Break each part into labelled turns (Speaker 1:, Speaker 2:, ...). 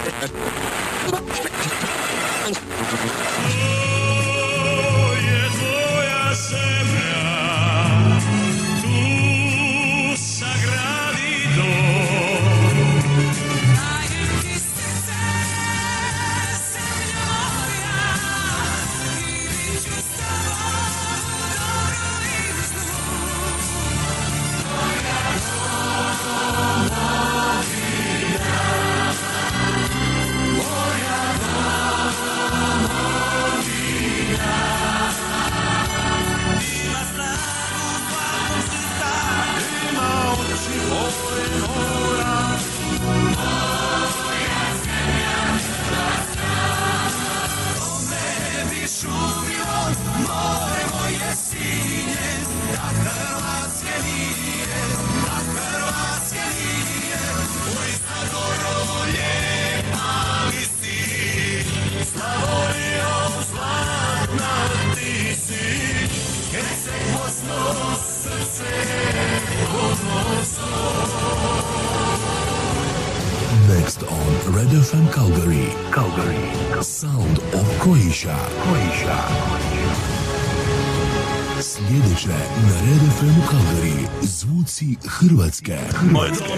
Speaker 1: Thank you. Hrvatske. Moj dom je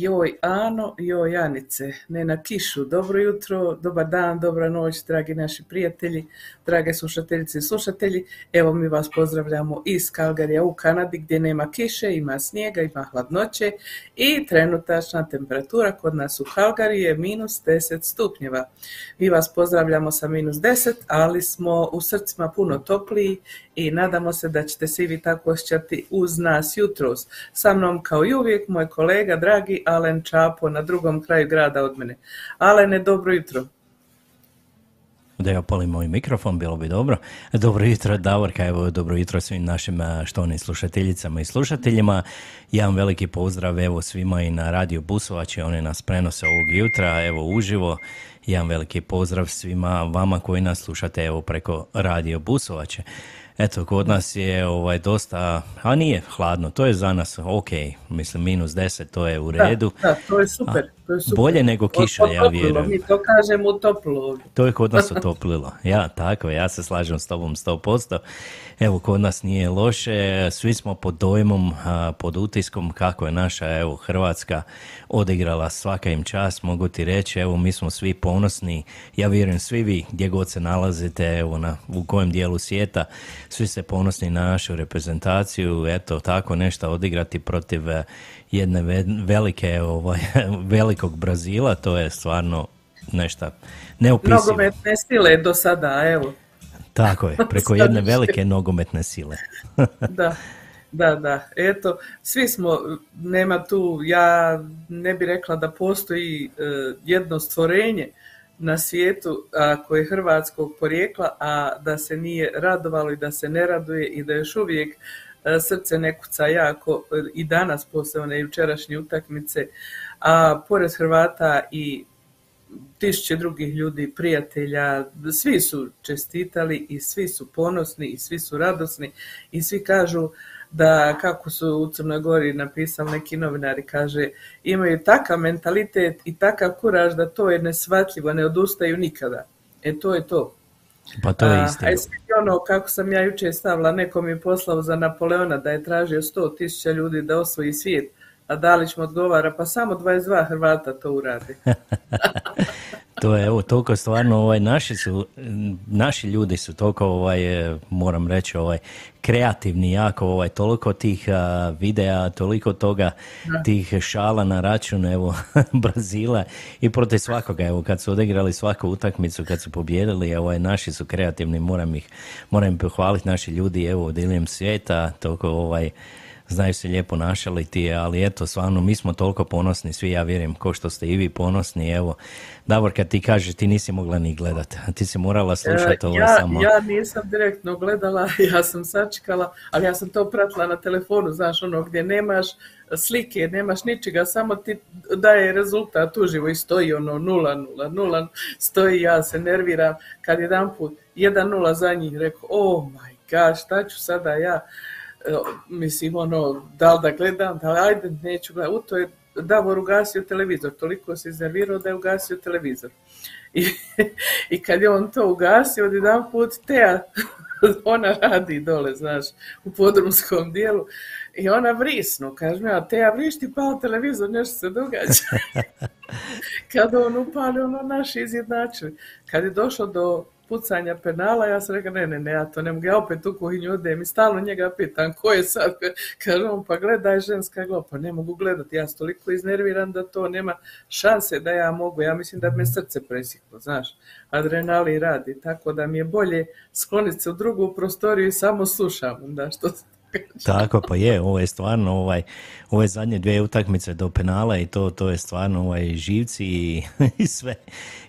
Speaker 2: Joj Ano, joj Anice, ne na kišu.
Speaker 3: Dobro jutro, dobar dan, dobra noć, dragi naši prijatelji, drage slušateljice i slušatelji. Evo mi vas pozdravljamo iz Kalgarija u Kanadi gdje nema kiše, ima snijega, ima hladnoće i trenutačna temperatura kod nas u Kalgariji je minus 10 stupnjeva. Mi vas pozdravljamo sa minus 10, ali smo u srcima puno topliji i nadamo se da ćete se i vi tako osjećati uz nas jutros. Sa mnom kao i uvijek moj kolega dragi Alen Čapo na drugom kraju grada od mene. Alene, dobro jutro.
Speaker 4: Da ja polim moj mikrofon, bilo bi dobro. Dobro jutro, Davorka, evo dobro jutro svim našim štovnim slušateljicama i slušateljima. Jedan veliki pozdrav evo svima i na Radio Busovači, oni nas prenose ovog jutra, evo uživo. Jedan veliki pozdrav svima vama koji nas slušate evo preko Radio Busovače. Eto, kod nas je ovaj dosta, a nije hladno, to je za nas ok, mislim minus 10, to je u redu.
Speaker 3: Da, da, to je super. To je super.
Speaker 4: Bolje nego kiša, ja vjerujem.
Speaker 3: Mi to kažemo.
Speaker 4: To je kod nas otoplilo. Ja, tako ja se slažem s tobom 100%. Evo, kod nas nije loše, svi smo pod dojmom, pod utiskom kako je naša, evo, Hrvatska odigrala svaka im čast, mogu ti reći, evo, mi smo svi ponosni, ja vjerujem svi vi, gdje god se nalazite, evo, na, u kojem dijelu svijeta, svi ste ponosni na našu reprezentaciju, eto, tako nešto odigrati protiv jedne ve- velike, ovaj, velikog Brazila, to je stvarno nešto neopisivo.
Speaker 3: Nogometne sile do sada, evo.
Speaker 4: Tako je, preko jedne velike nogometne sile.
Speaker 3: Da, da, da. Eto, svi smo, nema tu, ja ne bi rekla da postoji e, jedno stvorenje na svijetu a, koje je hrvatskog porijekla, a da se nije radovalo i da se ne raduje i da još uvijek srce ne kuca jako e, i danas poslije one jučerašnje utakmice, a pored Hrvata i tisuće drugih ljudi, prijatelja, svi su čestitali i svi su ponosni i svi su radosni i svi kažu da kako su u Crnoj Gori napisali neki novinari, kaže imaju takav mentalitet i takav kuraž da to je nesvatljivo, ne odustaju nikada. E to je to.
Speaker 4: Pa to je istina.
Speaker 3: a ono kako sam ja jučer stavila, neko mi je poslao za Napoleona da je tražio 100 tisuća ljudi da osvoji svijet, a Dalić mu odgovara, pa samo 22 Hrvata to uradi.
Speaker 4: To je, evo, toliko stvarno, ovaj, naši su, naši ljudi su toliko, ovaj, e, moram reći, ovaj, kreativni jako, ovaj, toliko tih a, videa, toliko toga, tih šala na račun, evo, Brazila i protiv svakoga, evo, kad su odigrali svaku utakmicu, kad su pobjedili, ovaj, naši su kreativni, moram ih, moram ih pohvaliti, naši ljudi, evo, diljem svijeta, toliko, ovaj, znaju se lijepo našaliti, ali eto, stvarno, mi smo toliko ponosni, svi, ja vjerujem, ko što ste i vi ponosni, evo, Davor, kad ti kaže, ti nisi mogla ni gledat, ti si morala slušati ovo
Speaker 3: ja,
Speaker 4: samo.
Speaker 3: ja nisam direktno gledala, ja sam sačekala, ali ja sam to pratila na telefonu, znaš, ono gdje nemaš slike, nemaš ničega, samo ti daje rezultat uživo i stoji ono 0-0, 0 stoji, ja se nerviram, kad jedan put 1-0 za njih, rekao, oh my god, šta ću sada ja, E, mislim, ono, da li da gledam, da li, ajde, neću gledati, u to je Davor ugasio televizor, toliko se iznervirao da je ugasio televizor. I, i kad je on to ugasio, odjedan put Teja, ona radi dole, znaš, u podrumskom dijelu, i ona vrisnu, kažem ja, Teja vriš ti pao televizor, nešto se događa. kad on upali, ono naši izjednačili. Kad je došlo do pucanja penala, ja sam rekla, ne, ne, ne, ja to ne mogu, ja opet u kuhinju odem i stalno njega pitam, ko je sad, kaže on, pa gledaj ženska glo, pa ne mogu gledati, ja sam toliko iznerviran da to nema šanse da ja mogu, ja mislim da me srce presiklo, znaš, adrenalin radi, tako da mi je bolje skloniti se u drugu prostoriju i samo slušam, da, što se.
Speaker 4: Tako, pa je, ovo je stvarno, ovaj, ove zadnje dvije utakmice do penala i to, to je stvarno ovaj, živci i, i sve.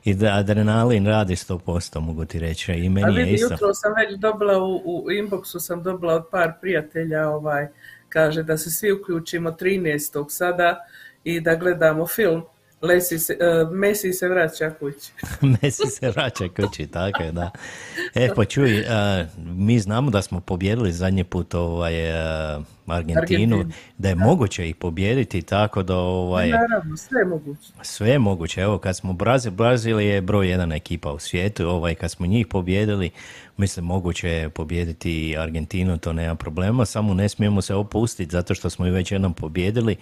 Speaker 4: I da adrenalin radi 100%, mogu ti reći. I
Speaker 3: A
Speaker 4: meni je isto.
Speaker 3: jutro sam već dobila u, u inboxu sam dobila od par prijatelja, ovaj, kaže da se svi uključimo 13. sada i da gledamo film. Lesi se, e, Messi se vraća kući.
Speaker 4: Messi se vraća kući, tako je, da. E, pa čuj, a, mi znamo da smo pobjedili zadnji put ovaj, a, Argentinu,
Speaker 3: Argentinu.
Speaker 4: da je moguće ih pobijediti, tako da ovaj,
Speaker 3: Naravno, sve je moguće.
Speaker 4: sve je moguće. Evo, kad smo Brazil, Brazil je broj jedan ekipa u svijetu, ovaj, kad smo njih pobjedili, mislim, moguće je pobijediti Argentinu, to nema problema, samo ne smijemo se opustiti, zato što smo ju već jednom pobjedili,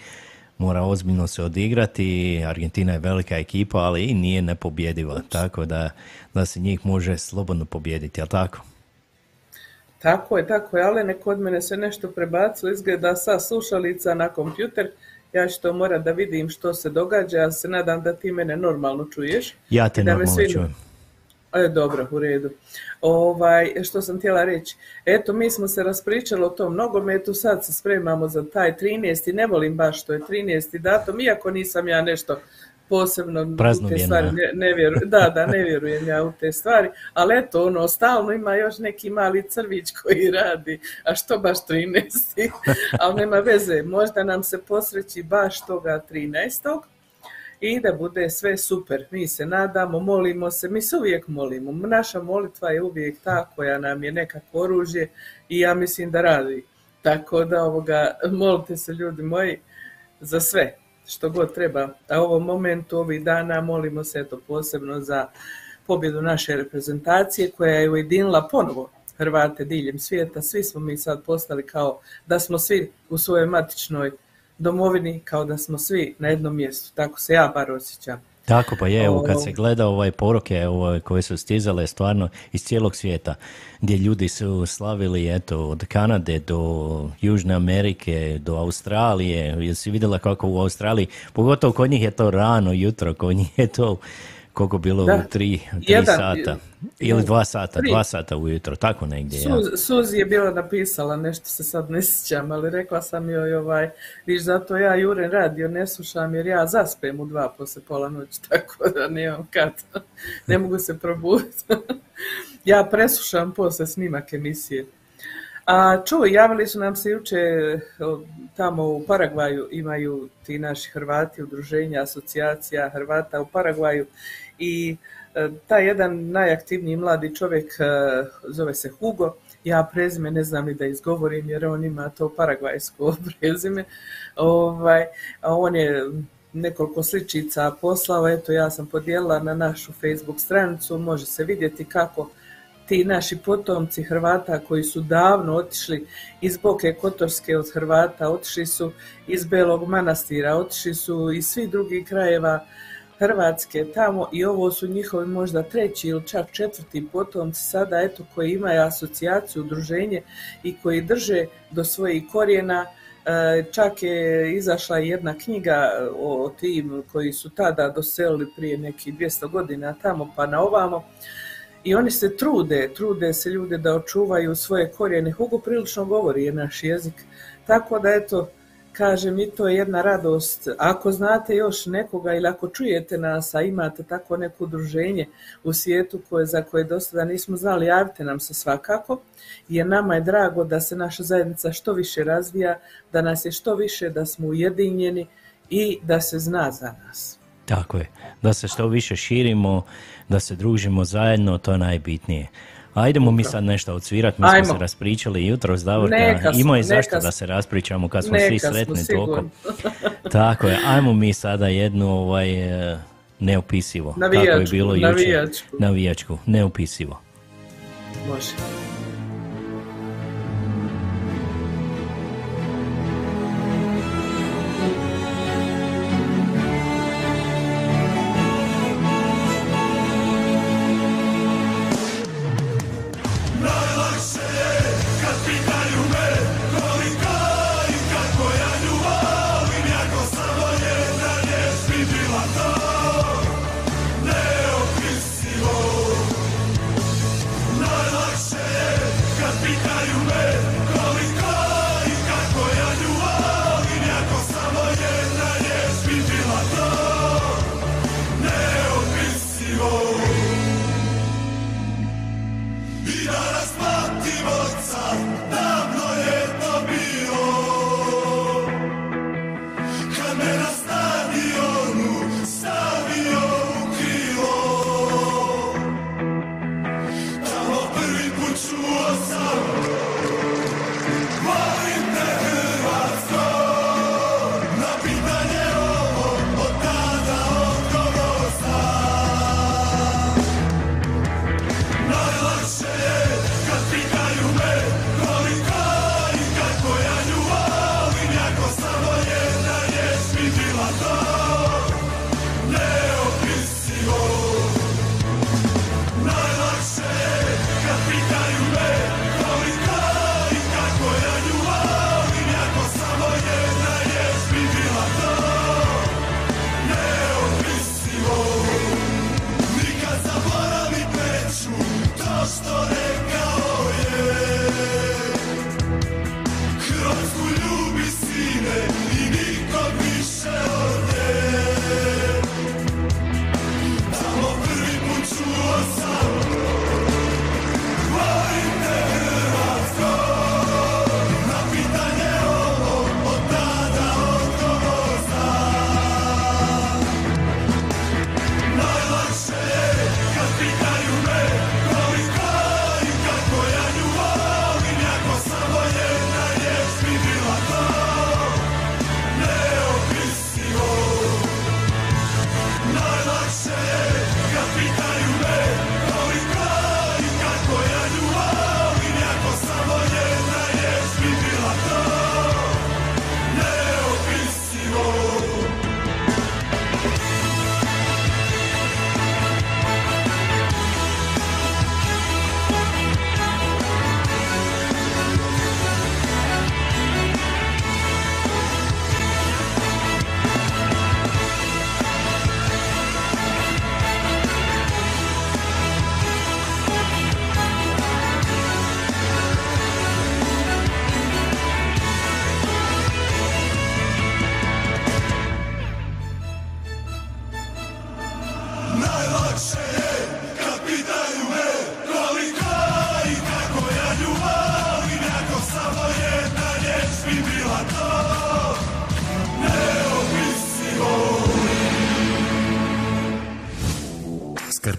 Speaker 4: mora ozbiljno se odigrati, Argentina je velika ekipa, ali i nije nepobjediva, tako da, da se njih može slobodno pobijediti, jel tako?
Speaker 3: Tako je, tako je, ali neko od mene se nešto prebacilo, izgleda sa slušalica na kompjuter, ja ću to morat da vidim što se događa, ja se nadam da ti mene normalno čuješ.
Speaker 4: Ja te
Speaker 3: me
Speaker 4: normalno
Speaker 3: svi-
Speaker 4: čujem.
Speaker 3: E, dobro, u redu. Ovaj, što sam htjela reći, eto, mi smo se raspričali o tom nogometu, sad se spremamo za taj 13. Ne volim baš što je 13. datum, iako nisam ja nešto posebno u te stvari, ne, ne vjerujem, da, da, ne vjerujem ja u te stvari, ali eto, ono, stalno ima još neki mali crvić koji radi, a što baš 13. ali nema veze, možda nam se posreći baš toga 13 i da bude sve super. Mi se nadamo, molimo se, mi se uvijek molimo. Naša molitva je uvijek ta koja nam je nekako oružje i ja mislim da radi. Tako da ovoga, molite se ljudi moji za sve što god treba. A u ovom momentu, ovih dana, molimo se eto posebno za pobjedu naše reprezentacije koja je ujedinila ponovo Hrvate diljem svijeta. Svi smo mi sad postali kao da smo svi u svojoj matičnoj domovini, kao da smo svi na jednom mjestu. Tako se ja bar osjećam.
Speaker 4: Tako pa je, evo kad se gleda ovaj poruke ovaj, koje su stizale stvarno iz cijelog svijeta, gdje ljudi su slavili eto od Kanade do Južne Amerike, do Australije, jesi vidjela kako u Australiji, pogotovo kod njih je to rano jutro, kod njih je to koliko bilo
Speaker 3: Da.
Speaker 4: u tri, tri
Speaker 3: Jedan-
Speaker 4: sata ili dva sata,
Speaker 3: Tri.
Speaker 4: dva sata ujutro, tako negdje. Ja.
Speaker 3: Suz, Suzi je bila napisala, nešto se sad ne sjećam, ali rekla sam joj ovaj, viš zato ja Juren radio ne slušam jer ja zaspem u dva poslije pola noći, tako da nemam kad, ne mogu se probuditi. ja preslušam poslije snimak emisije. A čuj, javili su nam se juče tamo u Paragvaju imaju ti naši Hrvati, udruženja, asocijacija Hrvata u Paragvaju i e, taj jedan najaktivniji mladi čovjek e, zove se Hugo, ja prezime ne znam ni da izgovorim jer on ima to paragvajsko prezime, ovaj, on je nekoliko sličica poslao, eto ja sam podijelila na našu Facebook stranicu, može se vidjeti kako ti naši potomci Hrvata koji su davno otišli iz Boke Kotorske od Hrvata, otišli su iz Belog manastira, otišli su iz svih drugih krajeva Hrvatske tamo i ovo su njihovi možda treći ili čak četvrti potomci sada eto koji imaju asocijaciju, udruženje i koji drže do svojih korijena E, Čak je izašla jedna knjiga o tim koji su tada doselili prije nekih 200 godina tamo pa na ovamo. I oni se trude, trude se ljude da očuvaju svoje korijene. Hugo prilično govori je naš jezik. Tako da eto, kažem i to je jedna radost. Ako znate još nekoga ili ako čujete nas, a imate tako neko udruženje u svijetu koje, za koje do sada nismo znali, javite nam se svakako. Jer nama je drago da se naša zajednica što više razvija, da nas je što više, da smo ujedinjeni i da se zna za nas.
Speaker 4: Tako je, da se što više širimo, da se družimo zajedno, to je najbitnije. Ajdemo mi sad nešto odsvirati, mi smo
Speaker 3: Ajmo.
Speaker 4: se raspričali jutro s Davorka,
Speaker 3: Neka smo,
Speaker 4: ima je zašto
Speaker 3: smo.
Speaker 4: da se raspričamo kad smo svi
Speaker 3: Neka smo,
Speaker 4: sretni toliko. Tako je, ajmo mi sada jednu ovaj, e, neopisivo, kako je bilo jučer.
Speaker 3: navijačku.
Speaker 4: Navijačku, neopisivo.
Speaker 3: Može.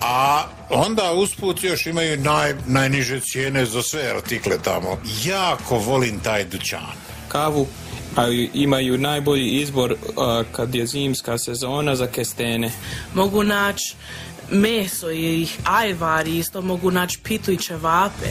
Speaker 5: A onda usput još imaju naj, najniže cijene za sve artikle tamo. Jako volim taj dućan.
Speaker 6: Kavu a imaju najbolji izbor a, kad je zimska sezona za kestene.
Speaker 7: Mogu naći meso i ajvari, isto mogu naći pitu i ćevape.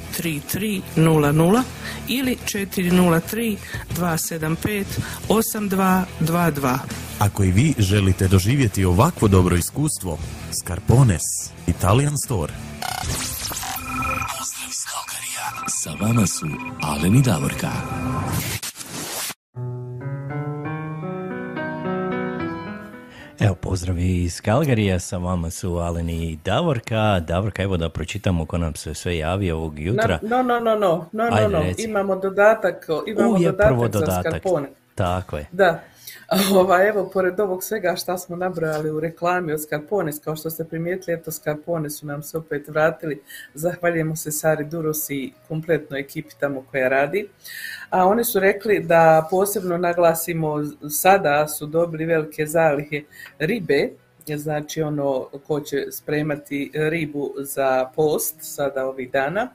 Speaker 3: 3300 ili 403 275 8222.
Speaker 8: Ako i vi želite doživjeti ovakvo dobro iskustvo, Scarpones Italian Store.
Speaker 9: Pozdrav iz Kalkarija. Sa vama su Alen i Davorka.
Speaker 4: Evo, pozdrav iz Kalgarija, sa vama su Alen i Davorka. Davorka, evo da pročitamo ko nam se sve javi ovog jutra.
Speaker 3: No, no, no, no, no, no,
Speaker 4: Ajde,
Speaker 3: no.
Speaker 4: reci.
Speaker 3: Imamo dodatak, imamo
Speaker 4: Uvijek
Speaker 3: dodatak
Speaker 4: prvo
Speaker 3: za
Speaker 4: dodatak.
Speaker 3: Scarpone.
Speaker 4: Tako je.
Speaker 3: Da. Ova, evo, pored ovog svega šta smo nabrojali u reklami od Scarpones, kao što ste primijetili, eto Scarpone su nam se opet vratili. Zahvaljujemo se Sari Duros i kompletnoj ekipi tamo koja radi. A oni su rekli da posebno naglasimo, sada su dobili velike zalihe ribe, znači ono ko će spremati ribu za post sada ovih dana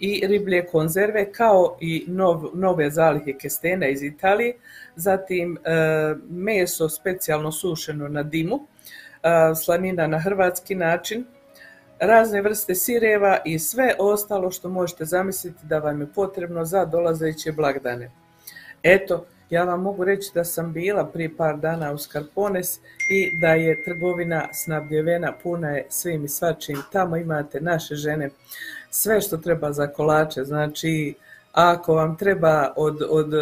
Speaker 3: i riblje konzerve kao i nov, nove zalihe kestena iz Italije, zatim e, meso specijalno sušeno na dimu, e, slanina na hrvatski način, razne vrste sireva i sve ostalo što možete zamisliti da vam je potrebno za dolazeće blagdane. Eto, ja vam mogu reći da sam bila prije par dana u Scarpones i da je trgovina snabdjevena, puna je svim i svačim. Tamo imate naše žene sve što treba za kolače, znači ako vam treba od, od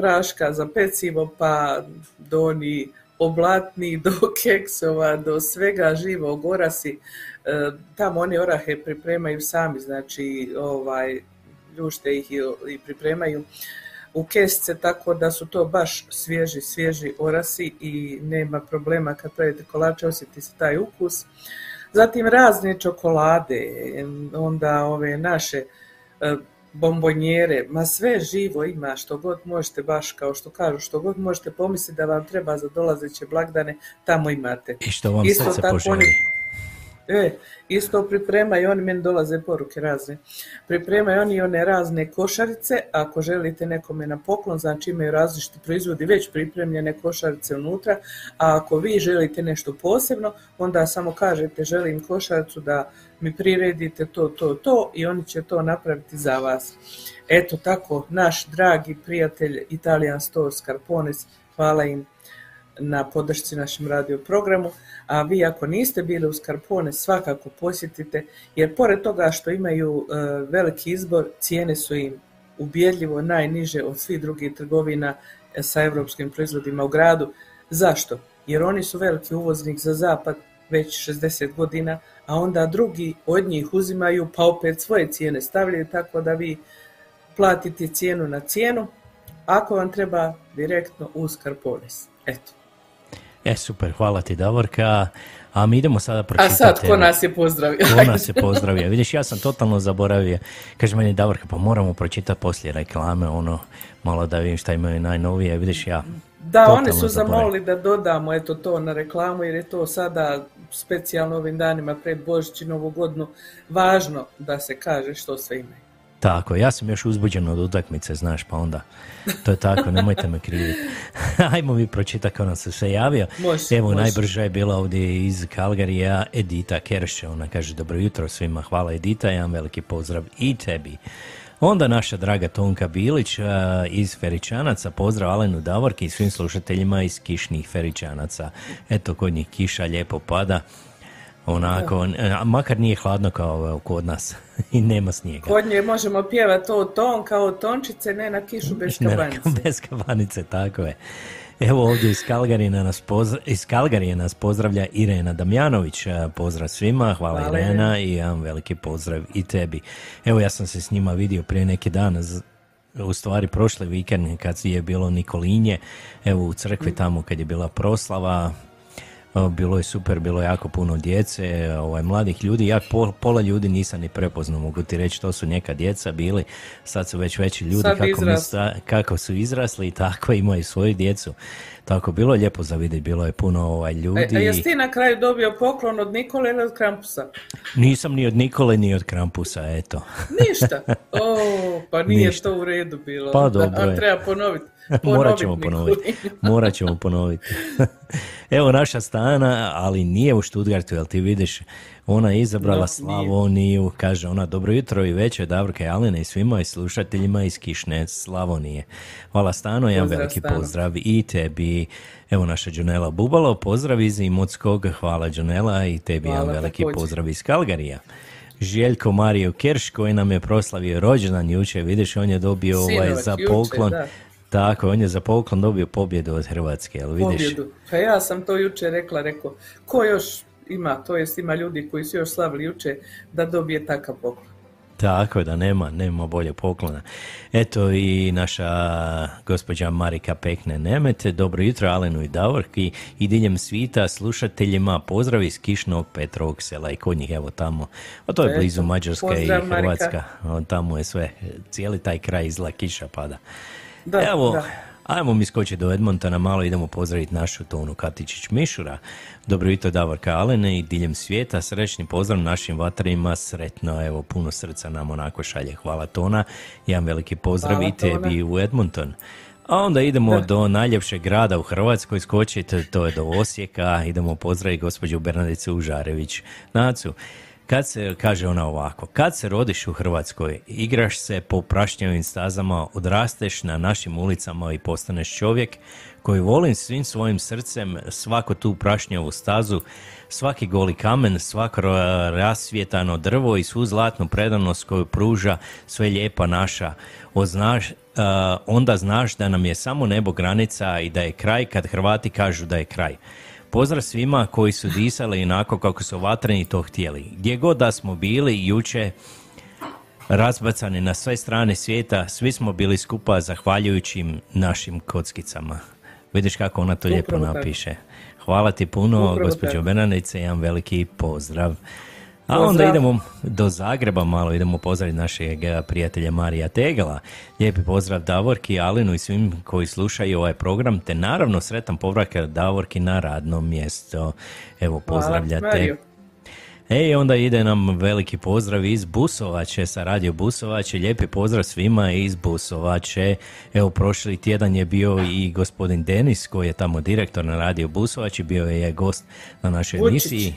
Speaker 3: praška za pecivo pa do oni oblatni, do keksova, do svega živog orasi, e, tamo oni orahe pripremaju sami, znači ovaj, ljušte ih i, i pripremaju u kesce, tako da su to baš svježi, svježi orasi i nema problema kad pravite kolače, osjeti se taj ukus. Zatim razne čokolade, onda ove naše e, bombonjere, ma sve živo ima što god možete, baš kao što kažu, što god možete pomisliti da vam treba za dolazeće blagdane, tamo imate.
Speaker 4: I što vam
Speaker 3: Isto
Speaker 4: srce
Speaker 3: tako
Speaker 4: poželi.
Speaker 3: E, isto pripremaju, oni meni dolaze poruke razne. Pripremaju oni one razne košarice, ako želite nekome na poklon, znači imaju različiti proizvodi već pripremljene košarice unutra, a ako vi želite nešto posebno, onda samo kažete želim košaricu da mi priredite to, to, to i oni će to napraviti za vas. Eto tako, naš dragi prijatelj Italian Store Scarpones, hvala im na podršci našem radio programu, a vi ako niste bili u Scarpone svakako posjetite, jer pored toga što imaju e, veliki izbor, cijene su im ubjedljivo najniže od svih drugih trgovina e, sa europskim proizvodima u gradu. Zašto? Jer oni su veliki uvoznik za zapad već 60 godina, a onda drugi od njih uzimaju pa opet svoje cijene stavljaju tako da vi platite cijenu na cijenu, ako vam treba direktno u Scarpones. Eto.
Speaker 4: E, super, hvala ti Davorka. A mi idemo sada
Speaker 3: A
Speaker 4: pročitati...
Speaker 3: sad, ko nas je pozdravio?
Speaker 4: Ko nas je pozdravio? Vidiš, ja sam totalno zaboravio. Kaže meni Davorka, pa moramo pročitati poslije reklame, ono, malo da vidim šta imaju najnovije. Vidiš, ja
Speaker 3: Da, oni su zamolili da dodamo eto to na reklamu jer je to sada specijalno ovim danima pred Božić i Novu godinu važno da se kaže što sve imaju.
Speaker 4: Tako, ja sam još uzbuđen od utakmice, znaš, pa onda, to je tako, nemojte me kriviti. Ajmo mi pročitati kako nam se sve javio.
Speaker 3: Može,
Speaker 4: Evo,
Speaker 3: može.
Speaker 4: najbrža je bila ovdje iz Kalgarija Edita Kerše, ona kaže dobro jutro svima, hvala Edita, jedan veliki pozdrav i tebi. Onda naša draga Tonka Bilić a, iz Feričanaca, pozdrav Alenu Davorki i svim slušateljima iz kišnih Feričanaca. Eto, kod njih kiša lijepo pada, onako, a makar nije hladno kao evo, kod nas i nema snijega.
Speaker 3: Kod nje možemo pjevati o ton kao tončice, ne na kišu bez kabanice.
Speaker 4: Bez kabanice, tako je. Evo ovdje iz Kalgarina nas, pozra- iz Kalgarije nas pozdravlja Irena Damjanović. E, Pozdrav svima, hvala,
Speaker 3: Hvala,
Speaker 4: Irena i jedan veliki pozdrav i tebi. Evo ja sam se s njima vidio prije neki dan, u stvari prošli vikend kad je bilo Nikolinje, evo u crkvi tamo kad je bila proslava, Bilo je super, bilo je jako puno djece, ovaj, mladih ljudi. Ja pol- pola ljudi nisam ni prepoznao, mogu ti reći, to su neka djeca bili, sad su već veći ljudi,
Speaker 3: Sad
Speaker 4: kako, mi kako su izrasli i tako imaju svoju djecu. Tako, bilo je lijepo za vidjeti, bilo je puno ovaj,
Speaker 3: A,
Speaker 4: ljudi.
Speaker 3: a jesi ti na kraju dobio poklon od Nikole ili od Krampusa?
Speaker 4: Nisam ni od Nikole, ni od Krampusa, eto.
Speaker 3: Ništa. O, pa nije
Speaker 4: Ništa.
Speaker 3: to u redu bilo.
Speaker 4: Pa dobro je.
Speaker 3: Treba ponoviti.
Speaker 4: Morat ćemo ponoviti. Morat ćemo ponoviti. Evo naša stana, ali nije u Stuttgartu, jel ti vidiš, ona je izabrala
Speaker 3: No, nije.
Speaker 4: Slavoniju, kaže ona, dobro jutro i večer, Davorka i Alene i svima i slušateljima iz Kišne Slavonije. Hvala Stano, jedan veliki
Speaker 3: Stano.
Speaker 4: pozdrav i tebi. Evo naša Đonela Bubalo, pozdrav iz Imotskog, hvala Đonela i tebi jedan veliki
Speaker 3: također.
Speaker 4: pozdrav iz Kalgarija. Željko Mario Kerš koji nam je proslavio rođendan jučer, vidiš on je dobio ovaj
Speaker 3: Sinovac,
Speaker 4: za
Speaker 3: jučer,
Speaker 4: poklon
Speaker 3: da.
Speaker 4: tako, on je za poklon dobio pobjedu od Hrvatske, jel vidiš?
Speaker 3: Pobjedu. Pa ja sam to jučer rekla, rekao, ko još ima, to jest ima ljudi koji su još slavili jučer, da dobije takav poklon.
Speaker 4: Tako je da nema, nema bolje poklona. Eto i naša gospođa Marika Pekne Nemete, dobro jutro Alenu i Davorki i diljem svita slušateljima, pozdrav iz Kišnog Petrovog sela i kod njih evo tamo. A to je blizu Mađarska i
Speaker 3: pozdrav, Marika.
Speaker 4: Hrvatska, a tamo je sve, cijeli taj kraj izla kiša pada.
Speaker 3: Da,
Speaker 4: Evo,
Speaker 3: da.
Speaker 4: Ajmo mi skočiti do Edmontona, malo idemo pozdraviti našu Tonu Katičić-Mišura. Dobro jutro Davorka Alene i diljem svijeta, srećni pozdrav našim vatrima, sretno, evo, puno srca nam onako šalje. Hvala Tona, jedan veliki pozdrav
Speaker 3: Hvala,
Speaker 4: i tebi
Speaker 3: Tona.
Speaker 4: u Edmonton. A onda idemo
Speaker 3: Da.
Speaker 4: do najljepšeg grada u Hrvatskoj skočiti, to je do Osijeka, idemo pozdraviti gospođu Bernadicu Užarević Nacu. Kad se, kaže ona ovako, kad se rodiš u Hrvatskoj, igraš se po prašnjavim stazama, odrasteš na našim ulicama i postaneš čovjek koji volim svim svojim srcem svaku tu prašnjavu stazu, svaki goli kamen, svako ra- rasvjetano drvo i svu zlatnu predanost koju pruža sve lijepa naša. Oznaš, onda znaš da nam je samo nebo granica i da je kraj kad Hrvati kažu da je kraj. Pozdrav svima koji su disali onako kako su vatreni to htjeli. Gdje god da smo bili juče, razbacani na sve strane svijeta, svi smo bili skupa zahvaljujući im našim kockicama. Vidiš kako ona to lijepo
Speaker 3: Upravo tako.
Speaker 4: napiše. Hvala ti puno,
Speaker 3: Upravo
Speaker 4: gospođo. Benanice, jedan veliki pozdrav. A onda idemo do Zagreba malo, idemo pozdraviti našeg prijatelja Marija Tegala. Lijepi pozdrav Davorki, Alinu i svim koji slušaju ovaj program, te naravno sretan povratak Davorki na radno mjesto. Evo, pozdravljate. E, onda ide nam veliki pozdrav iz Busovače sa radio Busovače. Lijepi pozdrav svima iz Busovače. Evo, prošli tjedan je bio i gospodin Denis koji je tamo direktor na radio Busovači. Bio je gost na našoj
Speaker 3: Vučić.
Speaker 4: emisiji.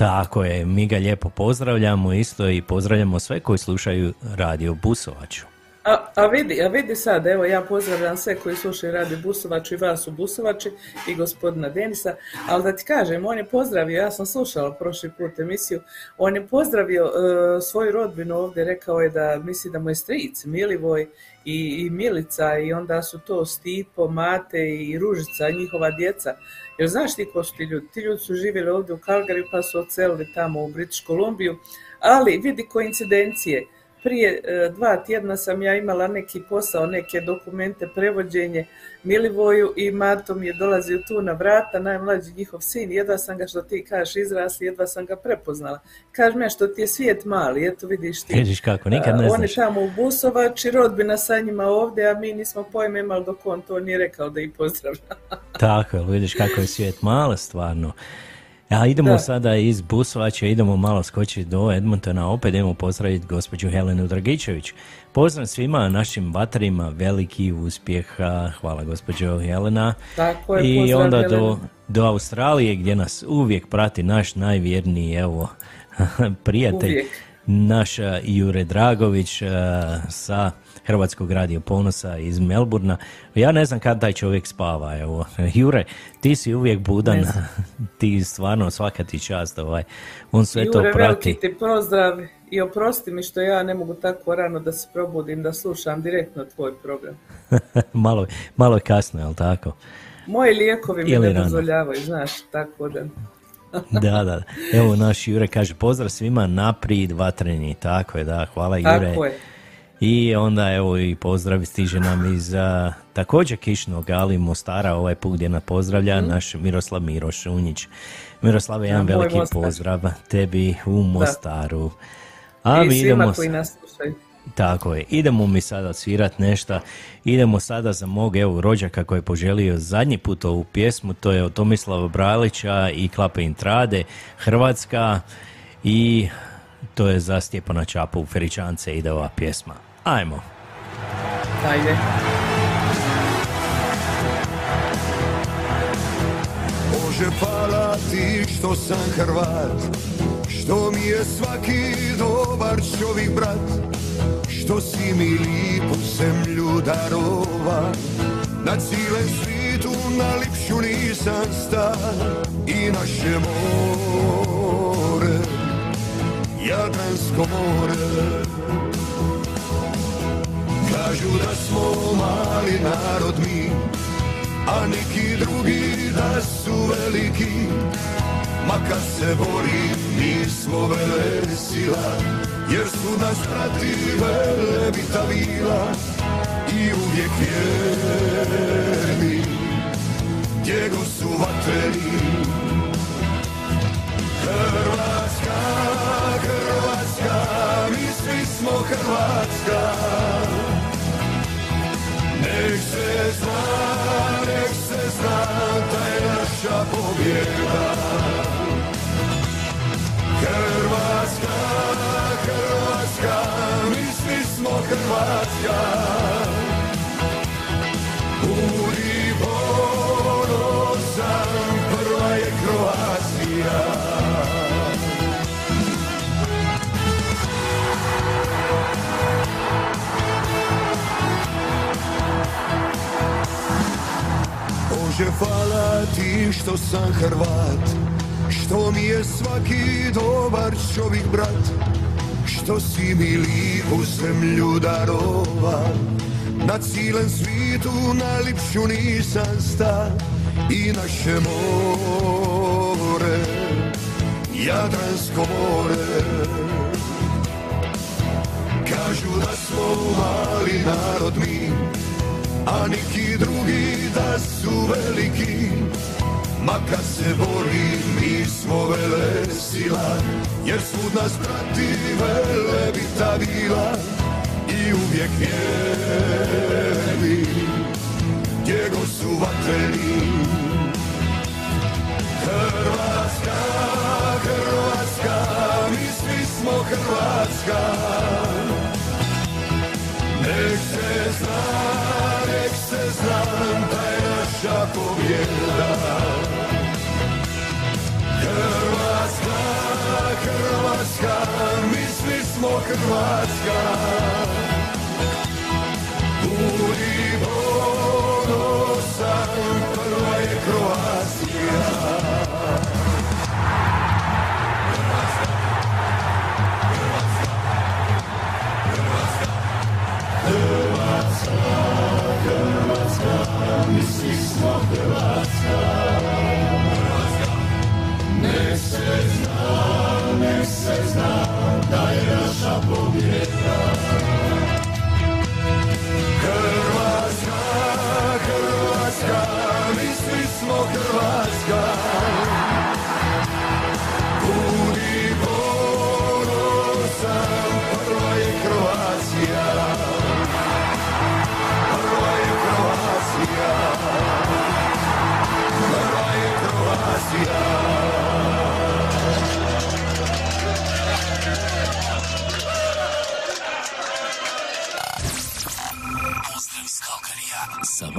Speaker 4: Tako je, mi ga lijepo pozdravljamo isto i pozdravljamo sve koji slušaju radio Busovaču.
Speaker 3: A, a vidi, a vidi sad, evo ja pozdravljam sve koji slušaju radi Busovaču i vas u Busovači i gospodina Denisa, ali da ti kažem, on je pozdravio, ja sam slušala prošli put emisiju, on je pozdravio e, svoju rodbinu ovdje, rekao je da misli da mu je stric, Milivoj i, i Milica i onda su to Stipo, Mate i Ružica, njihova djeca. Jer znaš ti ko su ti ljudi? Ti ljudi su živjeli ovdje u Calgary pa su odselili tamo u British Columbiju, ali vidi koincidencije. Prije e, dva tjedna sam ja imala neki posao, neke dokumente, prevođenje Milivoju i Mato mi je dolazio tu na vrata, najmlađi njihov sin, jedva sam ga, što ti kažeš, izrasli, jedva sam ga prepoznala. Kaži me što ti je svijet mali, eto vidiš ti.
Speaker 4: Vidiš kako, nikad ne znaš.
Speaker 3: tamo u Busovači, rodbina sa njima ovdje, a mi nismo pojma imali dok on to nije rekao da ih pozdravlja.
Speaker 4: Tako vidiš kako je svijet mala stvarno. A idemo
Speaker 3: Da.
Speaker 4: sada iz Busovaća, idemo malo skočiti do Edmontona, opet idemo pozdraviti gospođu Helenu Dragičević. Pozdrav svima našim vatarima, veliki uspjeh, hvala gospođo Helena.
Speaker 3: Tako je,
Speaker 4: I
Speaker 3: pozdrav,
Speaker 4: onda do,
Speaker 3: Helena.
Speaker 4: do Australije gdje nas uvijek prati naš najvjerniji, evo, prijatelj.
Speaker 3: Uvijek.
Speaker 4: Naš a, Jure Dragović a, sa Hrvatskog radio ponosa iz Melburna. Ja ne znam kad taj čovjek spava, evo. Jure, ti si uvijek budan, ti stvarno svaka ti čast, ovaj. On sve
Speaker 3: Jure,
Speaker 4: to
Speaker 3: veliki
Speaker 4: prati.
Speaker 3: ti pozdrav i oprosti mi što ja ne mogu tako rano da se probudim, da slušam direktno tvoj program.
Speaker 4: malo, malo je kasno, jel tako?
Speaker 3: Moji lijekovi mi ne dozvoljavaju, znaš, tako da...
Speaker 4: Da, da. Evo naš Jure kaže pozdrav svima naprijed vatreni. Tako je, da. Hvala Jure.
Speaker 3: Tako je.
Speaker 4: I onda evo i pozdrav stiže nam iz a, također Kišnog, ali Mostara ovaj put gdje nas pozdravlja naš Miroslav Miroš Unjić. Miroslave, jedan veliki
Speaker 3: Mostar.
Speaker 4: pozdrav tebi u Mostaru. A
Speaker 3: I
Speaker 4: mi
Speaker 3: svima
Speaker 4: idemo,
Speaker 3: koji nas slušaju.
Speaker 4: tako je, idemo mi sada svirat nešto, idemo sada za mog evo rođaka koji je poželio zadnji put ovu pjesmu, to je od Tomislava Bralića i Klape Intrade, Hrvatska i to je za Stjepana Čapu Feričance ide ova pjesma. Ajmo.
Speaker 3: Ajde.
Speaker 10: Bože hvala ti što sam Hrvat Što mi je svaki dobar čovjek brat Što si mi lipu zemlju darova Na cijelem svitu na lipšu nisam sta I naše more Jadransko more Kažu da smo mali narod mi a neki drugi da su veliki. Ma kad se bori mi smo vele sila Jer su nas prati vele vitavila I uvijek vjerni. Gdje su vateri. Hrvatska, Hrvatska Mi svi smo Hrvatska Nek se zna, nek se zna da je naša pobjeda. Hrvatska, Hrvatska, mi svi smo Hrvatska. Bože, hvala ti što sam Hrvat, što mi je svaki dobar čovjek brat, što si mi lipu zemlju darova, na cijelem svitu najlipšu nisam sta i naše more, Jadransko more. Kažu da smo mali narod mi, a neki drugi da su veliki Ma kad se bori mi smo vele sila. Jer svud nas prati vele vitavila I uvijek vjerni Gdje su vatreni. Hrvatska, Hrvatska Mi svi smo Hrvatska. Nek se zna, da je naša pobjeda. Hrvatska, Hrvatska, mi svi smo Hrvatska.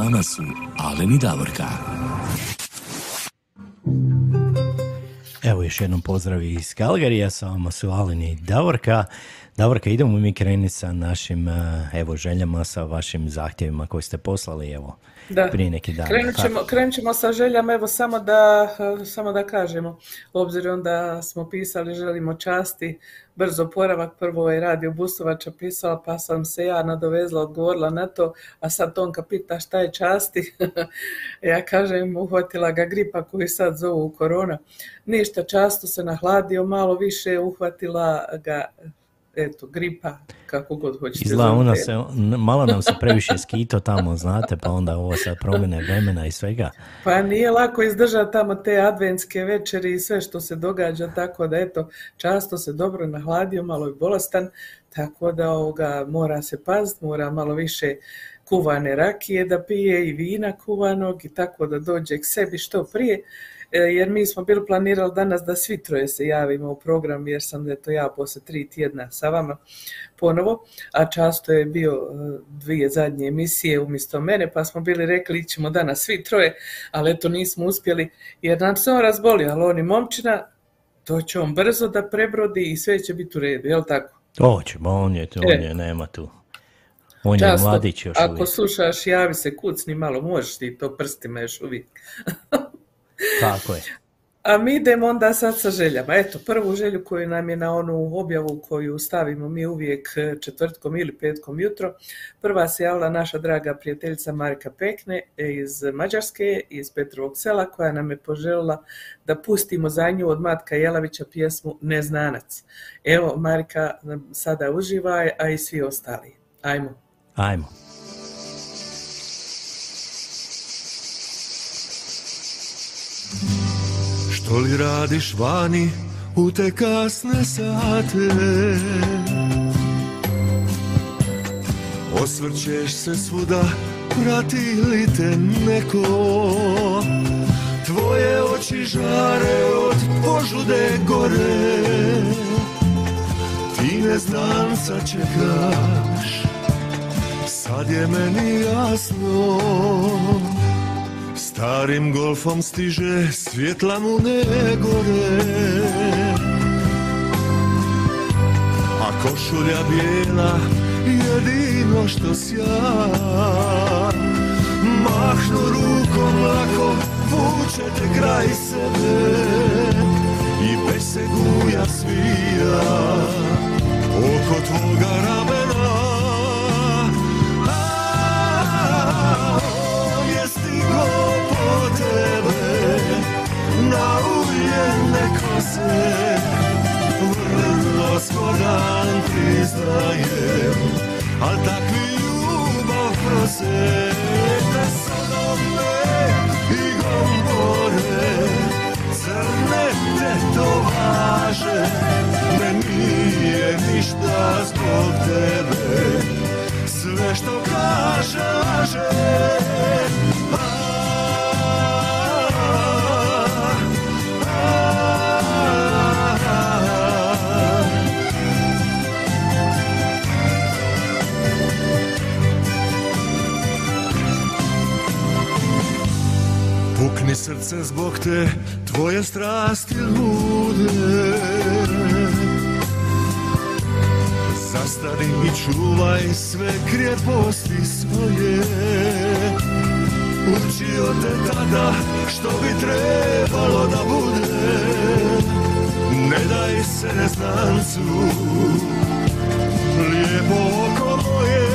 Speaker 9: Vama su Alen i Davorka.
Speaker 4: Evo još jednom pozdrav iz Kalgarija, sa vama su Alen i Davorka. Davorka, idemo mi krenuti sa našim eh, evo, željama, sa vašim zahtjevima koje ste poslali, evo,
Speaker 3: Da.
Speaker 4: prije neki dan.
Speaker 3: Krenut ćemo, krenut ćemo sa željama, evo samo da, samo da kažemo, obzirom da smo pisali želimo časti, brzo poravak, prvo je radio Busovača pisala, pa sam se ja nadovezla, odgovorila na to, a sad Tonka pita šta je časti, ja kažem uhvatila ga gripa koji sad zovu korona, ništa, často se nahladio, malo više uhvatila ga eto, gripa, kako god hoćete.
Speaker 4: Izgleda ona se, malo nam se previše skito tamo, znate, pa onda ovo sad promjene vremena i svega.
Speaker 3: Pa nije lako izdržati tamo te adventske večeri i sve što se događa, tako da eto, často se dobro nahladio, malo je bolestan, tako da ovoga, mora se paziti, mora malo više kuvane rakije da pije i vina kuvanog i tako da dođe k sebi što prije. E, Jer mi smo bili planirali danas da svi troje se javimo u program, jer sam eto ja poslije tri tjedna sa vama ponovo, a často je bio e, dvije zadnje emisije umjesto mene, pa smo bili rekli ćemo danas svi troje, ali eto nismo uspjeli jer nam se on razbolio, ali on i momčina, to će on brzo da prebrodi i sve će biti u redu, jel tako?
Speaker 4: Oće, ba on je, on
Speaker 3: E.
Speaker 4: je, nema tu. On je mladić još
Speaker 3: ako
Speaker 4: uvijek.
Speaker 3: slušaš, javi se, kucni malo, možeš ti to prstima još uvijek.
Speaker 4: Tako je.
Speaker 3: A mi idemo onda sad sa željama. Eto, prvu želju koju nam je na onu objavu koju stavimo mi uvijek e, četvrtkom ili petkom jutro. Prva se javila naša draga prijateljica Marika Pekne e, iz Mađarske, iz Petrovog sela, koja nam je poželjela da pustimo za nju od Matka Jelavića pjesmu Neznanac. Evo, Marika sada uživaj, a i svi ostali. Ajmo.
Speaker 4: Ajmo.
Speaker 11: Što li radiš vani u te kasne sate? Osvrćeš se svuda, prati li te neko? Tvoje oči žare od požude gore Ti neznanca čekaš, sad je meni jasno Starim golfom stiže, svjetla mu ne gore A košulja bijela, jedino što sja Mahnu rukom lako, vuče te kraj sebe. I bez se guja svija oko tvoga ramena tebe na uljene kose. Vrlo skodan priznajem al takvi ljubav prose. Te sodome i gombore crne te to važe. Ne nije ništa zbog tebe sve što kaže laže Pukni srce zbog te tvoje strasti lude. Zastani i čuvaj sve krijeposti svoje. Učio te tada što bi trebalo da bude. Ne daj se neznancu. Lijepo oko moje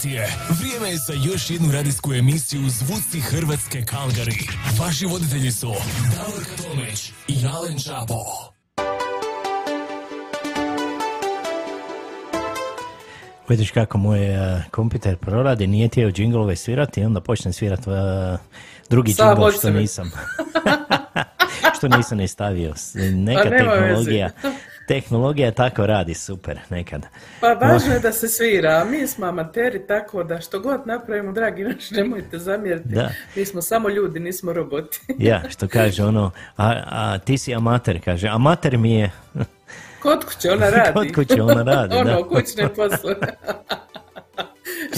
Speaker 12: sati je. Vrijeme je za još jednu radijsku emisiju Zvuci Hrvatske Kalgari. Vaši voditelji su Davorka Tomić i Alen Čapo.
Speaker 4: Vidiš kako moj uh, kompjuter proradi, nije htio džinglove svirati i onda počne svirati uh, drugi
Speaker 3: Sam
Speaker 4: džingl što nisam. što nisam ni stavio. Neka
Speaker 3: Pa
Speaker 4: tehnologija, tehnologija tako radi, super, nekad.
Speaker 3: Pa važno je da se svira, a mi smo amateri tako da što god napravimo, dragi naši, nemojte zamjeriti.
Speaker 4: Da.
Speaker 3: Mi smo samo ljudi, nismo roboti.
Speaker 4: Ja, što kaže ono, a, a ti si amater, kaže, amater mi je,
Speaker 3: Kod kuće ona radi.
Speaker 4: Kod kuće ona radi,
Speaker 3: ono,
Speaker 4: da.
Speaker 3: kućne poslove.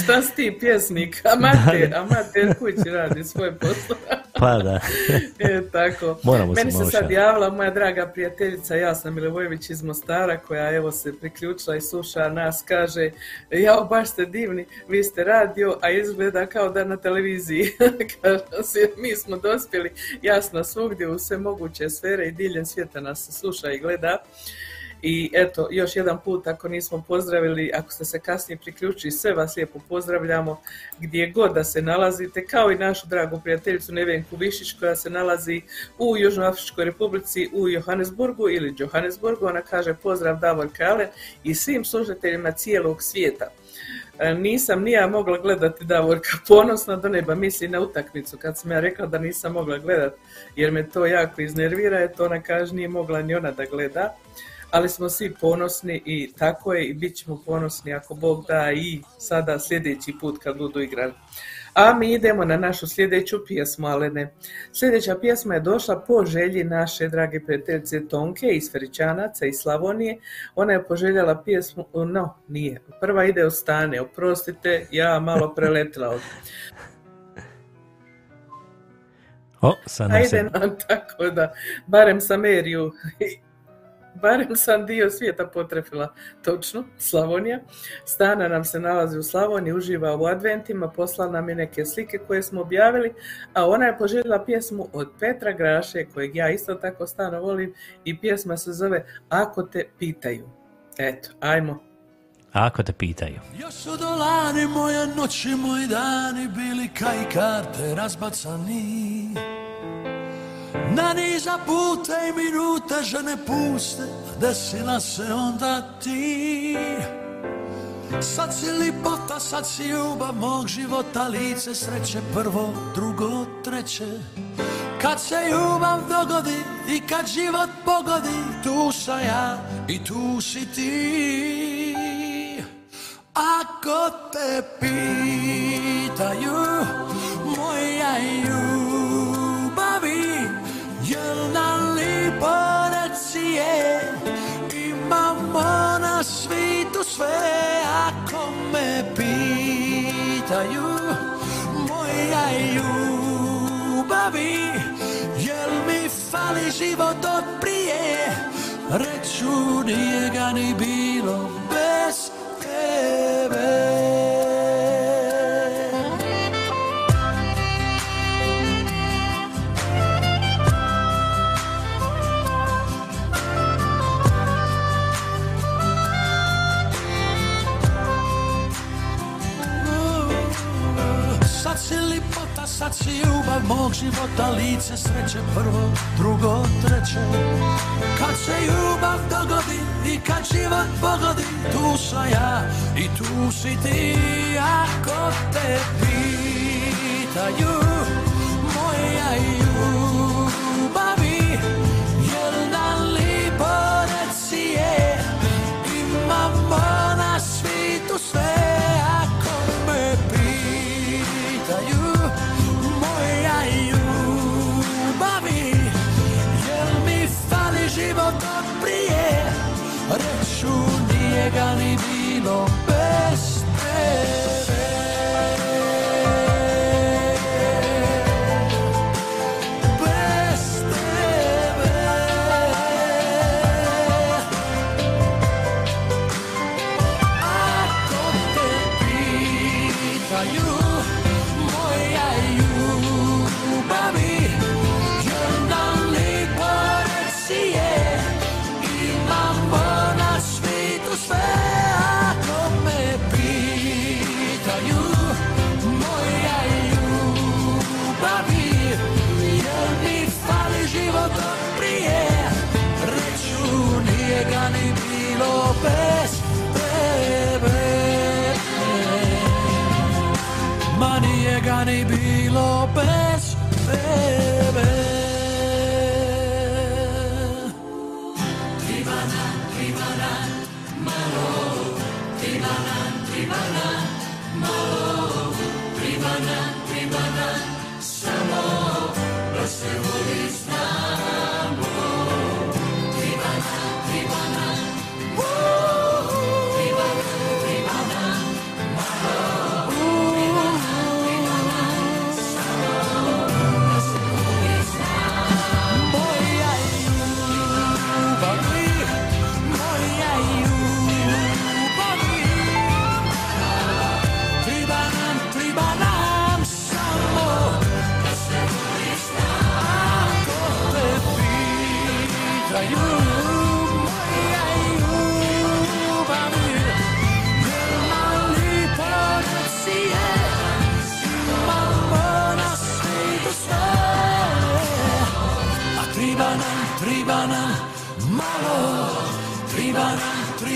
Speaker 3: Šta si ti pjesnik? Amater, amater kući radi svoj posao.
Speaker 4: pa da.
Speaker 3: E, tako.
Speaker 4: Moramo
Speaker 3: Meni se sad javila moja draga prijateljica Jasna Milivojević iz Mostara koja evo se priključila i sluša nas, kaže jao baš ste divni, vi ste radio, a izgleda kao da na televiziji. mi smo dospjeli jasno svugdje u sve moguće sfere i diljem svijeta nas se sluša i gleda. I eto, još jedan put ako nismo pozdravili, ako ste se kasnije priključili, sve vas lijepo pozdravljamo gdje god da se nalazite, kao i našu dragu prijateljicu Nevenku Višić koja se nalazi u Južnoafričkoj republici u Johannesburgu ili Johannesburgu. Ona kaže pozdrav Davor Kale i svim služiteljima cijelog svijeta. E, Nisam ni ja mogla gledati Davorka ponosna do neba, misli na utakmicu. Kad sam ja rekla da nisam mogla gledati jer me to jako iznervira, to ona kaže nije mogla ni ona da gleda ali smo svi ponosni i tako je i bit ćemo ponosni ako Bog da i sada sljedeći put kad budu igrali. A mi idemo na našu sljedeću pjesmu, Alene. Sljedeća pjesma je došla po želji naše drage prijateljice Tonke iz Feričanaca iz Slavonije. Ona je poželjala pjesmu, no, nije. Prva ide od stane, oprostite, ja malo preletila od...
Speaker 4: O, sad nam
Speaker 3: Ajde
Speaker 4: se...
Speaker 3: nam tako da, barem sam Eriju, barem sam dio svijeta potrefila, točno, Slavonija. Stana nam se nalazi u Slavoniji, uživa u adventima, poslala nam je neke slike koje smo objavili, a ona je poželjela pjesmu od Petra Graše, kojeg ja isto tako stano volim, i pjesma se zove Ako te pitaju. Eto, ajmo.
Speaker 4: Ako te pitaju.
Speaker 13: Još su dolani moje noći, moji dani bili kaj karte razbacani. Na niza puta i minute žene puste, desila se onda ti. Sad si lipota, sad si ljubav mog života, lice sreće prvo, drugo, treće. Kad se ljubav dogodi i kad život pogodi, tu sam ja i tu si ti. Ako te pitaju moja ljubavi, sve. Ako me pitaju moja ljubavi, jel mi fali život od prije, reću nije ga ni bilo bez tebe. Mog života, lice sreće prvo, drugo, treće. Kad se ljubav dogodi i kad život pogodi, tu sam ja i tu si ti. Ako te pitaju moja ljubavi, jel nam lipo reci je, imamo na svitu sve. Nije ga ni Ma nije ga ni bilo bez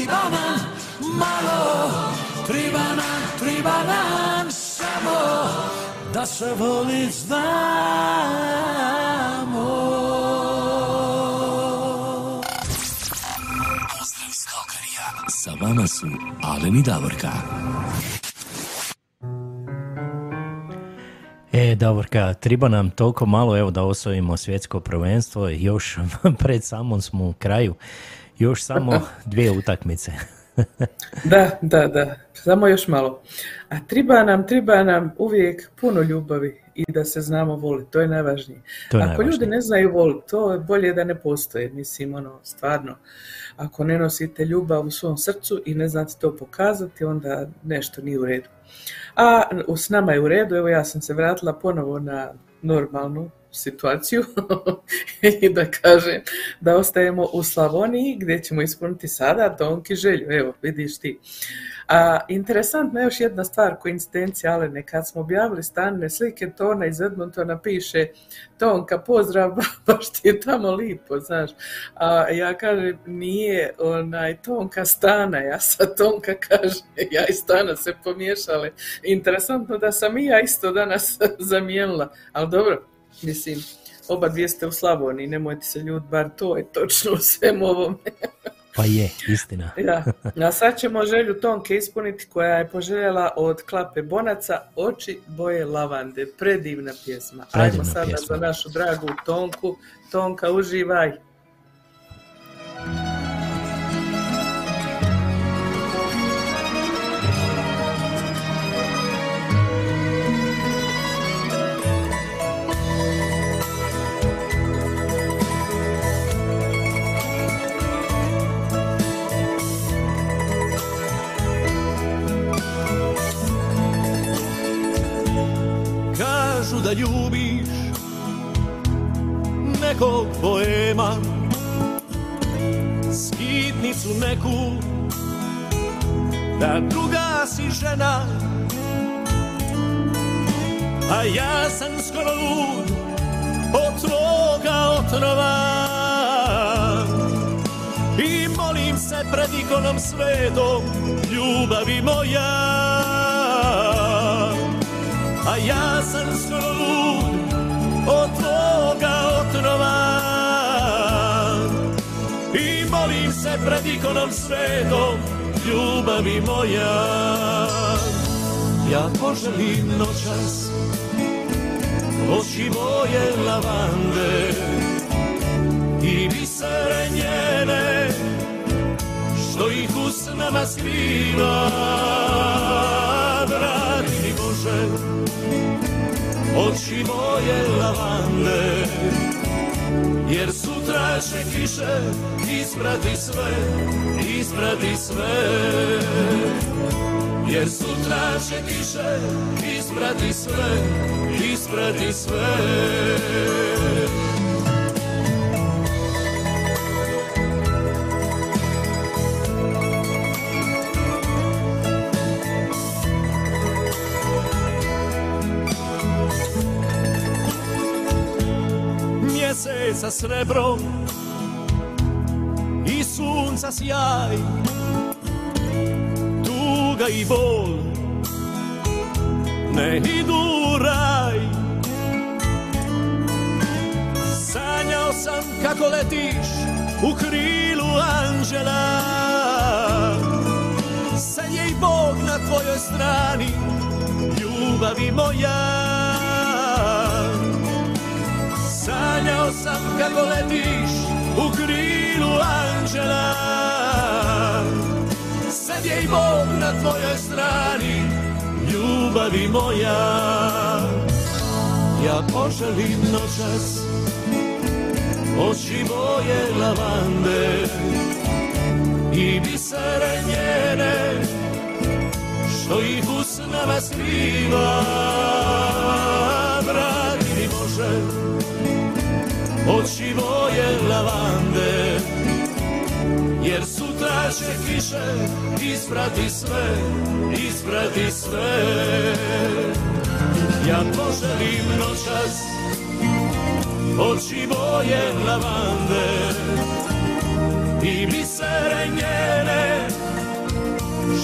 Speaker 13: triba nam malo, triba nam, triba nam samo da se voli znamo.
Speaker 14: Pozdrav iz Kalkarija. Sa vama su Alen i Davorka.
Speaker 4: E, Davorka, treba nam toliko malo evo da osvojimo svjetsko prvenstvo, još pred samom smo u kraju, još samo dvije utakmice.
Speaker 3: Da, da, da, samo još malo. A treba nam, treba nam uvijek puno ljubavi i da se znamo voliti, to je najvažnije.
Speaker 4: To je
Speaker 3: Ako ljudi
Speaker 4: najvažnije.
Speaker 3: ne znaju voliti, to je bolje da ne postoje, mislim, ono, stvarno. Ako ne nosite ljubav u svom srcu i ne znate to pokazati, onda nešto nije u redu. A s nama je u redu, evo ja sam se vratila ponovo na normalnu situaciju i da kažem da ostajemo u Slavoniji gdje ćemo ispuniti sada Tonki želju, evo vidiš ti. A, interesantna je još jedna stvar, koincidencija, Alene, kad smo objavili stanne slike, Tona iz Edmontona piše Tonka, pozdrav, baš ti je tamo lipo, znaš. A ja kažem, nije onaj Tonka stana, ja sad Tonka kaže, ja i stana se pomiješale. Interesantno da sam i ja isto danas zamijenila, ali dobro, mislim, oba dvije ste u Slavoniji, nemojte se ljud, bar to je točno u svemu ovome.
Speaker 4: Pa je, istina.
Speaker 3: Ja, a sad ćemo želju Tonke ispuniti koja je poželjela od Klape Bonaca Oči boje lavande. Predivna pjesma. Ajmo
Speaker 4: Predivna
Speaker 3: sada
Speaker 4: pjesma.
Speaker 3: za našu dragu Tonku. Tonka, uživaj.
Speaker 13: Da ljubiš nekog poema. Skitnicu neku Da druga si žena. A ja sam skoro lud Od tvoga otrova. I molim se pred ikonom svetom Ljubavi moja a ja sam skoro lud od tvoga otrova. I molim se pred ikonom svetom ljubavi moja. Ja poželim noćas oči moje lavande i bisere njene što ih usnama skriva. Dragi mi Bože oči moje lavande jer sutra će kiše isprati sve isprati sve.
Speaker 11: Jer sutra će kiše isprati sve, isprati sve Mjeseca srebro i sunca sjaj. Tuga i bol ne idu u raj. Sanjao sam kako letiš u krilu anđela. Sad je i Bog na tvojoj strani, ljubavi moja sam kako letiš u krilu anđela. Sad je i Bog na tvojoj strani, ljubavi moja. Ja poželim noćas oči moje lavande i bisere njene što ih usnama skriva. Mi Bože oči moje lavande jer sutra će kiše isprati sve, isprati sve. Ja poželim noćas oči moje lavande i bisere njene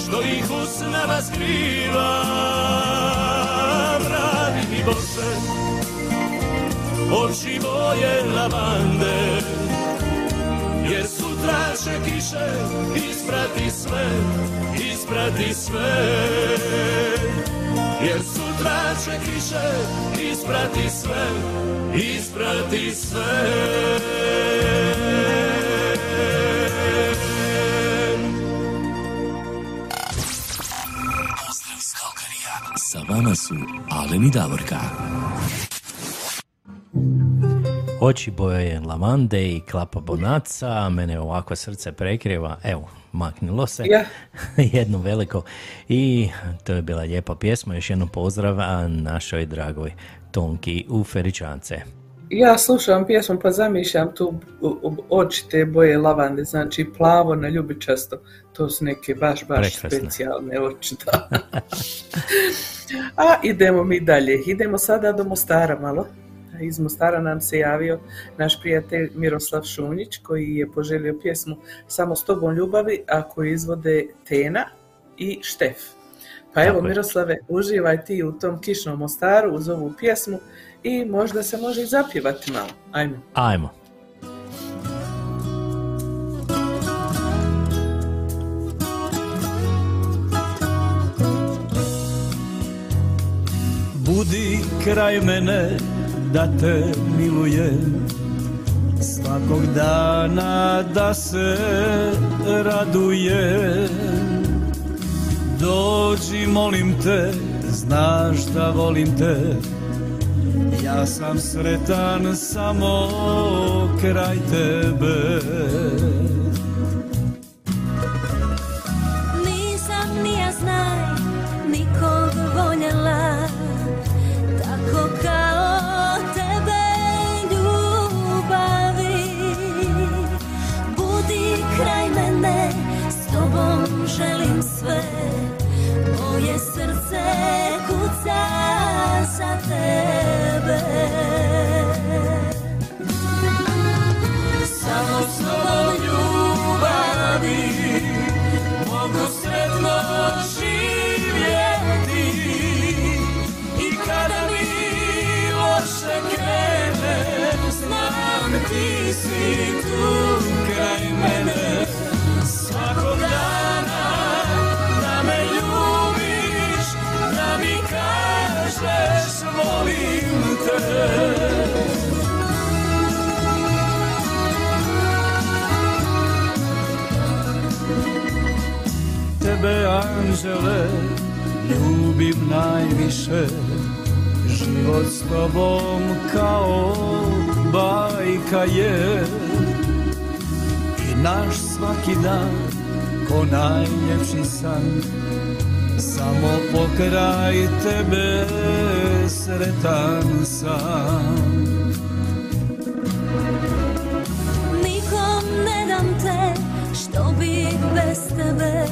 Speaker 11: što ih usnama skriva. Vrati mi Bože oči moje lavande jer sutra će kiše isprati sve, isprati sve jer sutra će kiše isprati sve, isprati sve
Speaker 15: Kalkarija. Sa vama su Alen i Davorka.
Speaker 4: Oči boje lavande i klapa bonaca, mene ovako srce prekriva, evo, maknilo se,
Speaker 3: Ja.
Speaker 4: jedno veliko i to je bila lijepa pjesma, još jednom pozdrav našoj dragoj Tonki u Feričance.
Speaker 3: Ja slušam pjesmu pa zamišljam tu oči te boje lavande, znači plavo na ljubičasto. To su neke baš, baš
Speaker 4: Prekrasne.
Speaker 3: specijalne oči. Da. A idemo mi dalje. Idemo sada do Mostara malo. Iz Mostara nam se javio naš prijatelj Miroslav Šunjić koji je poželio pjesmu Samo s tobom ljubavi, a koju izvode Tena i Štef. Pa evo. Miroslave, uživaj ti u tom kišnom Mostaru uz ovu pjesmu i možda se može i zapjevati malo. Ajmo.
Speaker 4: Ajmo.
Speaker 11: Budi kraj mene da te milujem Svakog dana da se radujem Dođi molim te, znaš da volim te. Ja sam sretan samo kraj tebe.
Speaker 16: Nisam ni ja znaj nikog voljela Tako kao želim sve Moje srce kuca za tebe.
Speaker 11: Samo s tobom ljubavi mogu sretno živjeti. I kada mi loše krene Znam ti si tebe anđele ljubim najviše. Život s tobom kao bajka je. I naš svaki dan ko najljepši san
Speaker 17: Samo pokraj tebe sretan sam.
Speaker 13: Nikom ne dam te, što bi bez tebe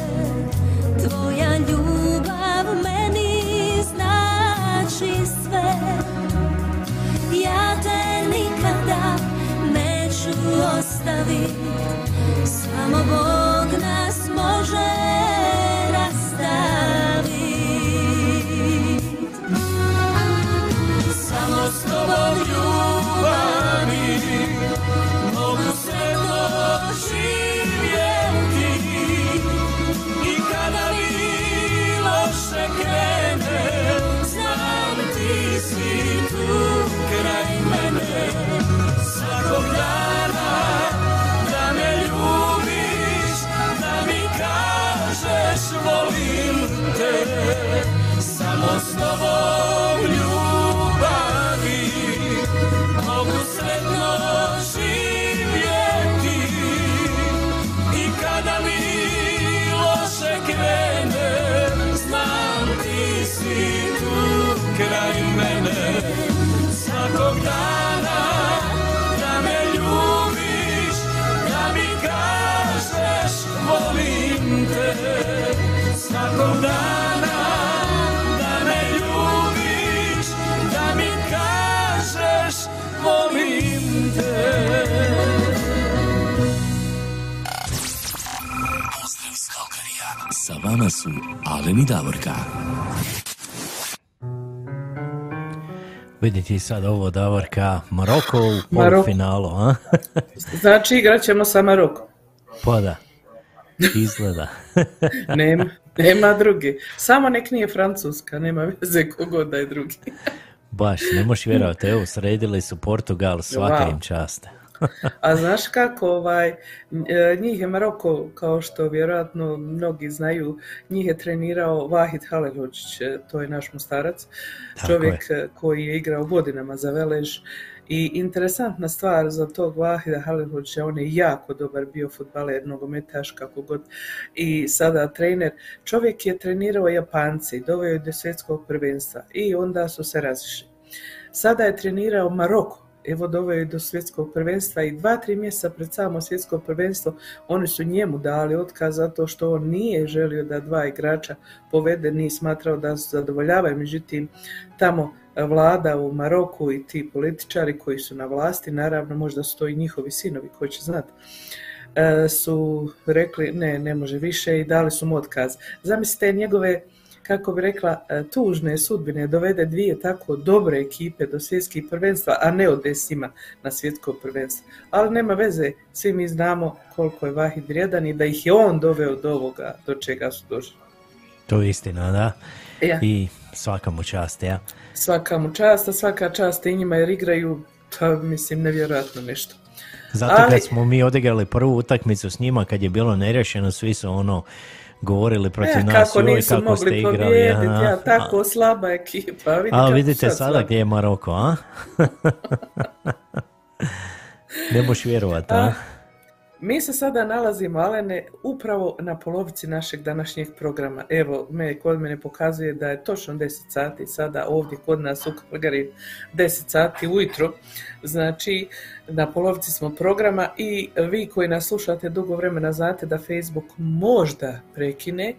Speaker 13: neću ostavit Samo Bog nas može
Speaker 18: Vama su Alen i Davorka.
Speaker 4: Vidite sad ovo Davorka, Maroko u
Speaker 3: Maroko.
Speaker 4: polufinalu, a?
Speaker 3: Znači igrat ćemo sa Marokom.
Speaker 4: pa da, izgleda.
Speaker 3: Nema, nema drugi. Samo nek nije Francuska, nema veze kogod da je drugi.
Speaker 4: Baš, ne možeš vjerovati, evo, sredili su Portugal, svaka
Speaker 3: Wow.
Speaker 4: im čast.
Speaker 3: A znaš kako, ovaj, e, njih je Maroko, kao što vjerojatno mnogi znaju, njih je trenirao Vahid Halilović, e, to je naš mostarac,
Speaker 4: Tako
Speaker 3: čovjek e, koji je igrao godinama za Velež. I interesantna stvar za tog Vahida Halilovića, on je jako dobar bio futbaler, nogometaš, kako god, i sada trener. Čovjek je trenirao Japance i doveo je do svjetskog prvenstva i onda su se razišli. Sada je trenirao Maroko, evo doveo je do svjetskog prvenstva i dva, tri mjeseca pred samo svjetsko prvenstvo oni su njemu dali otkaz zato što on nije želio da dva igrača povede, nije smatrao da su zadovoljavaju, međutim tamo vlada u Maroku i ti političari koji su na vlasti, naravno možda su to i njihovi sinovi, ko će znati, e, su rekli ne, ne može više i dali su mu otkaz. Zamislite njegove kako bi rekla, e, tužne sudbine dovede dvije tako dobre ekipe do svjetskih prvenstva, a ne ode s njima na svjetsko prvenstvo. Ali nema veze, svi mi znamo koliko je Vahid vrijedan i da ih je on doveo do ovoga, do čega su došli.
Speaker 4: To je istina, da.
Speaker 3: Ja.
Speaker 4: I svaka mu čast, ja.
Speaker 3: Svaka mu čast, a svaka čast i njima jer igraju, pa mislim, nevjerojatno nešto.
Speaker 4: Zato
Speaker 3: Ali-
Speaker 4: kad smo mi odigrali prvu utakmicu s njima, kad je bilo nerješeno, svi su ono govorili protiv
Speaker 3: E,
Speaker 4: nas,
Speaker 3: kako
Speaker 4: joj,
Speaker 3: nisu
Speaker 4: kako ste
Speaker 3: mogli
Speaker 4: igrali.
Speaker 3: pobijediti,
Speaker 4: aha.
Speaker 3: ja, tako slaba ekipa. Vidi
Speaker 4: A vidite
Speaker 3: sad
Speaker 4: sada gdje je Maroko, a? ne možeš vjerovat, a?
Speaker 3: A, Mi se sada nalazimo, Alene, upravo na polovici našeg današnjeg programa. Evo, me kod mene pokazuje da je točno 10 sati sada ovdje kod nas u Kalgari 10 sati ujutro. Znači, na polovici smo programa i vi koji nas slušate dugo vremena znate da Facebook možda prekine,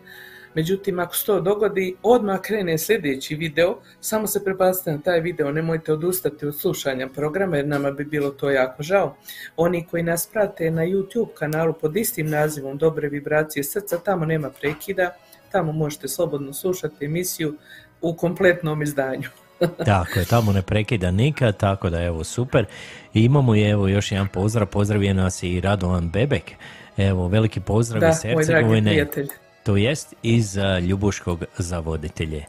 Speaker 3: Međutim, ako se to dogodi, odmah krene sljedeći video, samo se prepazite na taj video, nemojte odustati od slušanja programa jer nama bi bilo to jako žao. Oni koji nas prate na YouTube kanalu pod istim nazivom Dobre vibracije srca, tamo nema prekida, tamo možete slobodno slušati emisiju u kompletnom izdanju.
Speaker 4: Tako je, tamo ne prekida nikad, tako da evo super. I imamo i evo još jedan pozdrav, pozdravio nas i Radovan Bebek. Evo, veliki pozdrav
Speaker 3: Da,
Speaker 4: iz
Speaker 3: moj dragi
Speaker 4: Hercegovine. To jest iz a, Ljubuškog za voditelje.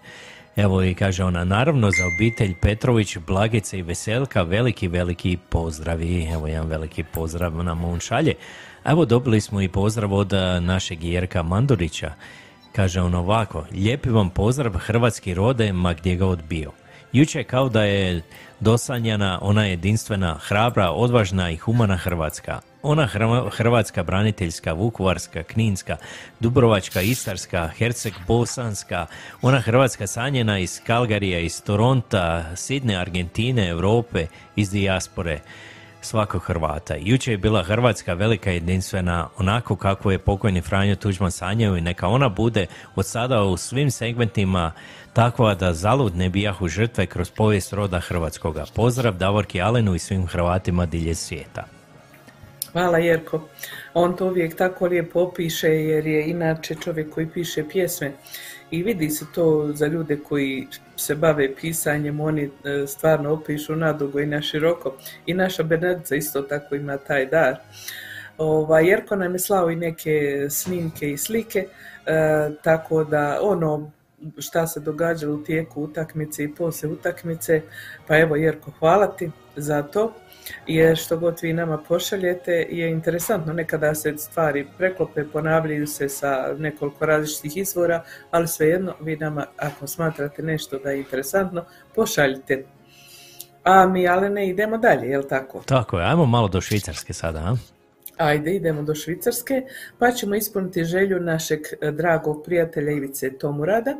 Speaker 4: Evo i kaže ona, naravno za obitelj Petrović, Blagice i Veselka, veliki, veliki pozdravi. Evo jedan veliki pozdrav nam on šalje. Evo dobili smo i pozdrav od a, našeg Jerka Mandurića. Kaže on ovako, lijepi vam pozdrav hrvatski rode, ma gdje ga odbio. Juče kao da je dosanjana ona jedinstvena, hrabra, odvažna i humana Hrvatska. Ona Hrva- hrvatska braniteljska, vukovarska, kninska, dubrovačka, istarska, herceg bosanska, ona hrvatska sanjena iz Kalgarija, iz Toronta, Sidne, Argentine, Europe, iz dijaspore svakog Hrvata. Jučer je bila Hrvatska velika jedinstvena, onako kako je pokojni Franjo Tuđman sanjao i neka ona bude od sada u svim segmentima takva da zalud ne bijahu žrtve kroz povijest roda Hrvatskoga. Pozdrav Davorki Alenu i svim Hrvatima dilje svijeta.
Speaker 3: Hvala Jerko. On to uvijek tako lijepo opiše jer je inače čovjek koji piše pjesme i vidi se to za ljude koji se bave pisanjem, oni e, stvarno opišu nadugo i na široko. I naša Benedica isto tako ima taj dar. Ovaj, Jerko nam je slao i neke snimke i slike, e, tako da ono šta se događalo u tijeku utakmice i poslije utakmice, pa evo Jerko hvala ti za to jer što god vi nama pošaljete je interesantno. Nekada se stvari preklope, ponavljaju se sa nekoliko različitih izvora, ali svejedno vi nama ako smatrate nešto da je interesantno, pošaljite. A mi, ale ne, idemo dalje, jel tako?
Speaker 4: Tako je, ajmo malo do Švicarske sada, a?
Speaker 3: Ajde, idemo do Švicarske, pa ćemo ispuniti želju našeg e, dragog prijatelja Ivice Tomurada,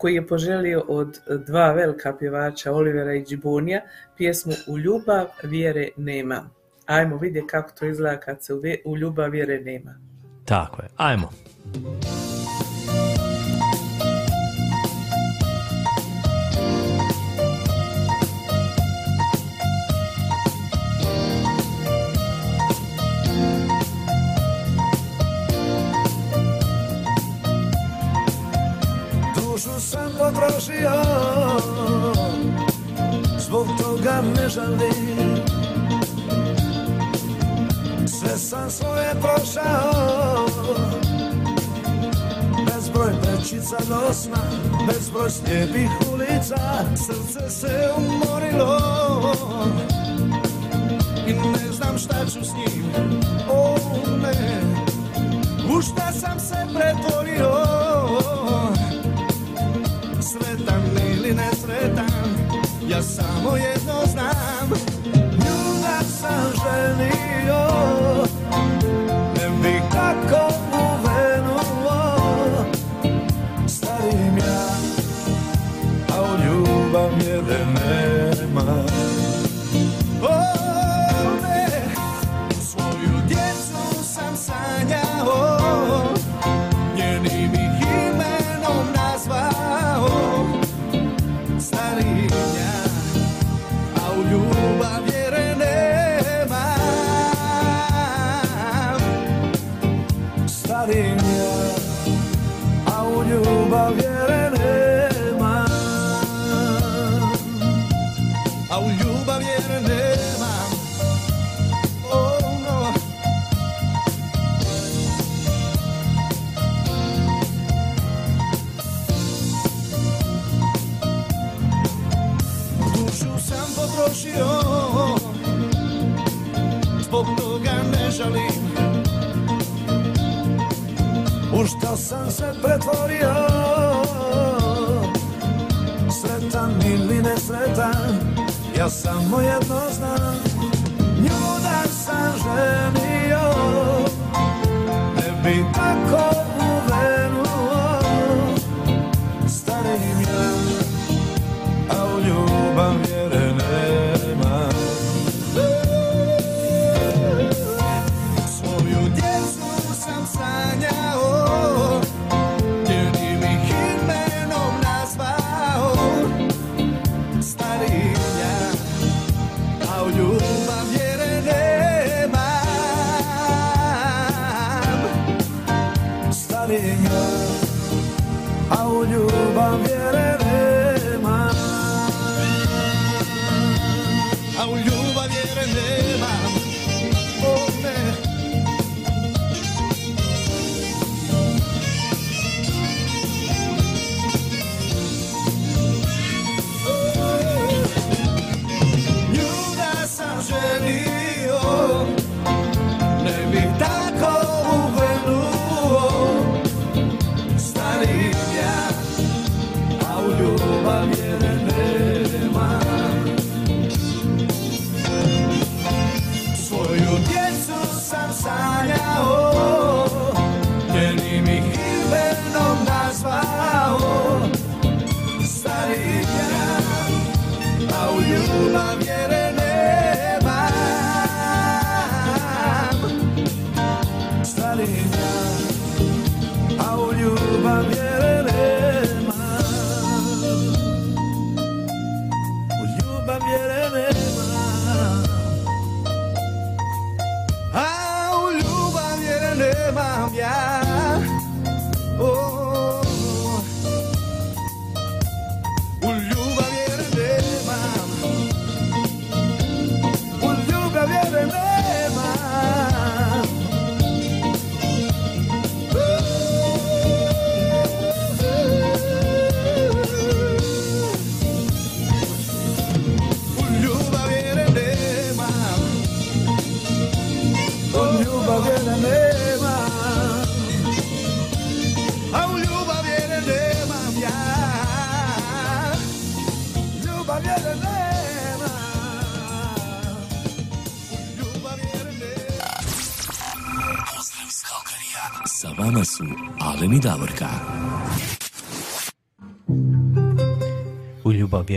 Speaker 3: koji je poželio od dva velika pjevača, Olivera i Džibonija, pjesmu U ljubav vjere nema. Ajmo vidjeti kako to izgleda kad se u ljubav vjere nema.
Speaker 4: Tako je, ajmo.
Speaker 17: Potrošio. Zbog toga ne žalim Sve sam svoje prošao. Bezbroj prečica do sna Bezbroj slijepih ulica Srce se umorilo. I ne znam šta ću s njim O ne. U šta sam se pretvorio Sretan ili nesretan Ja samo jedno znam. Ljubav sam želio Ne bi kako uvenuo. Starim ja A u ljubav vjere što sam se pretvorio. Sretan ili nesretan Ja samo jedno znam. Nju da sam ženio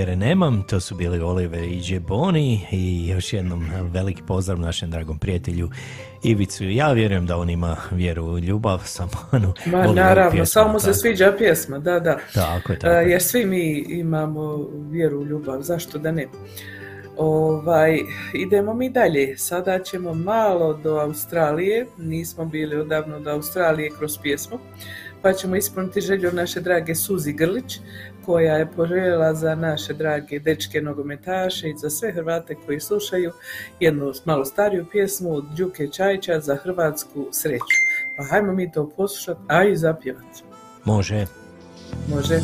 Speaker 17: vjere
Speaker 4: nemam, to su bili Oliver i Džeboni i još jednom veliki pozdrav našem dragom prijatelju Ivicu. Ja vjerujem da on ima vjeru u ljubav, samo ono,
Speaker 3: Ma naravno,
Speaker 4: pjesmu,
Speaker 3: samo mu se sviđa pjesma, da, da.
Speaker 4: Tako je,
Speaker 3: E,
Speaker 4: tako je.
Speaker 3: Jer svi mi imamo vjeru u ljubav, zašto da ne? Ovaj, idemo mi dalje. Sada ćemo malo do Australije. Nismo bili odavno do Australije kroz pjesmu. Pa ćemo ispuniti želju naše drage Suzi Grlić, koja je poželjela za naše drage dečke nogometaše i za sve Hrvate koji slušaju jednu malo stariju pjesmu od Đuke Čajića za hrvatsku sreću. Pa hajmo mi to poslušati, a i zapjevati.
Speaker 4: Može.
Speaker 3: Može.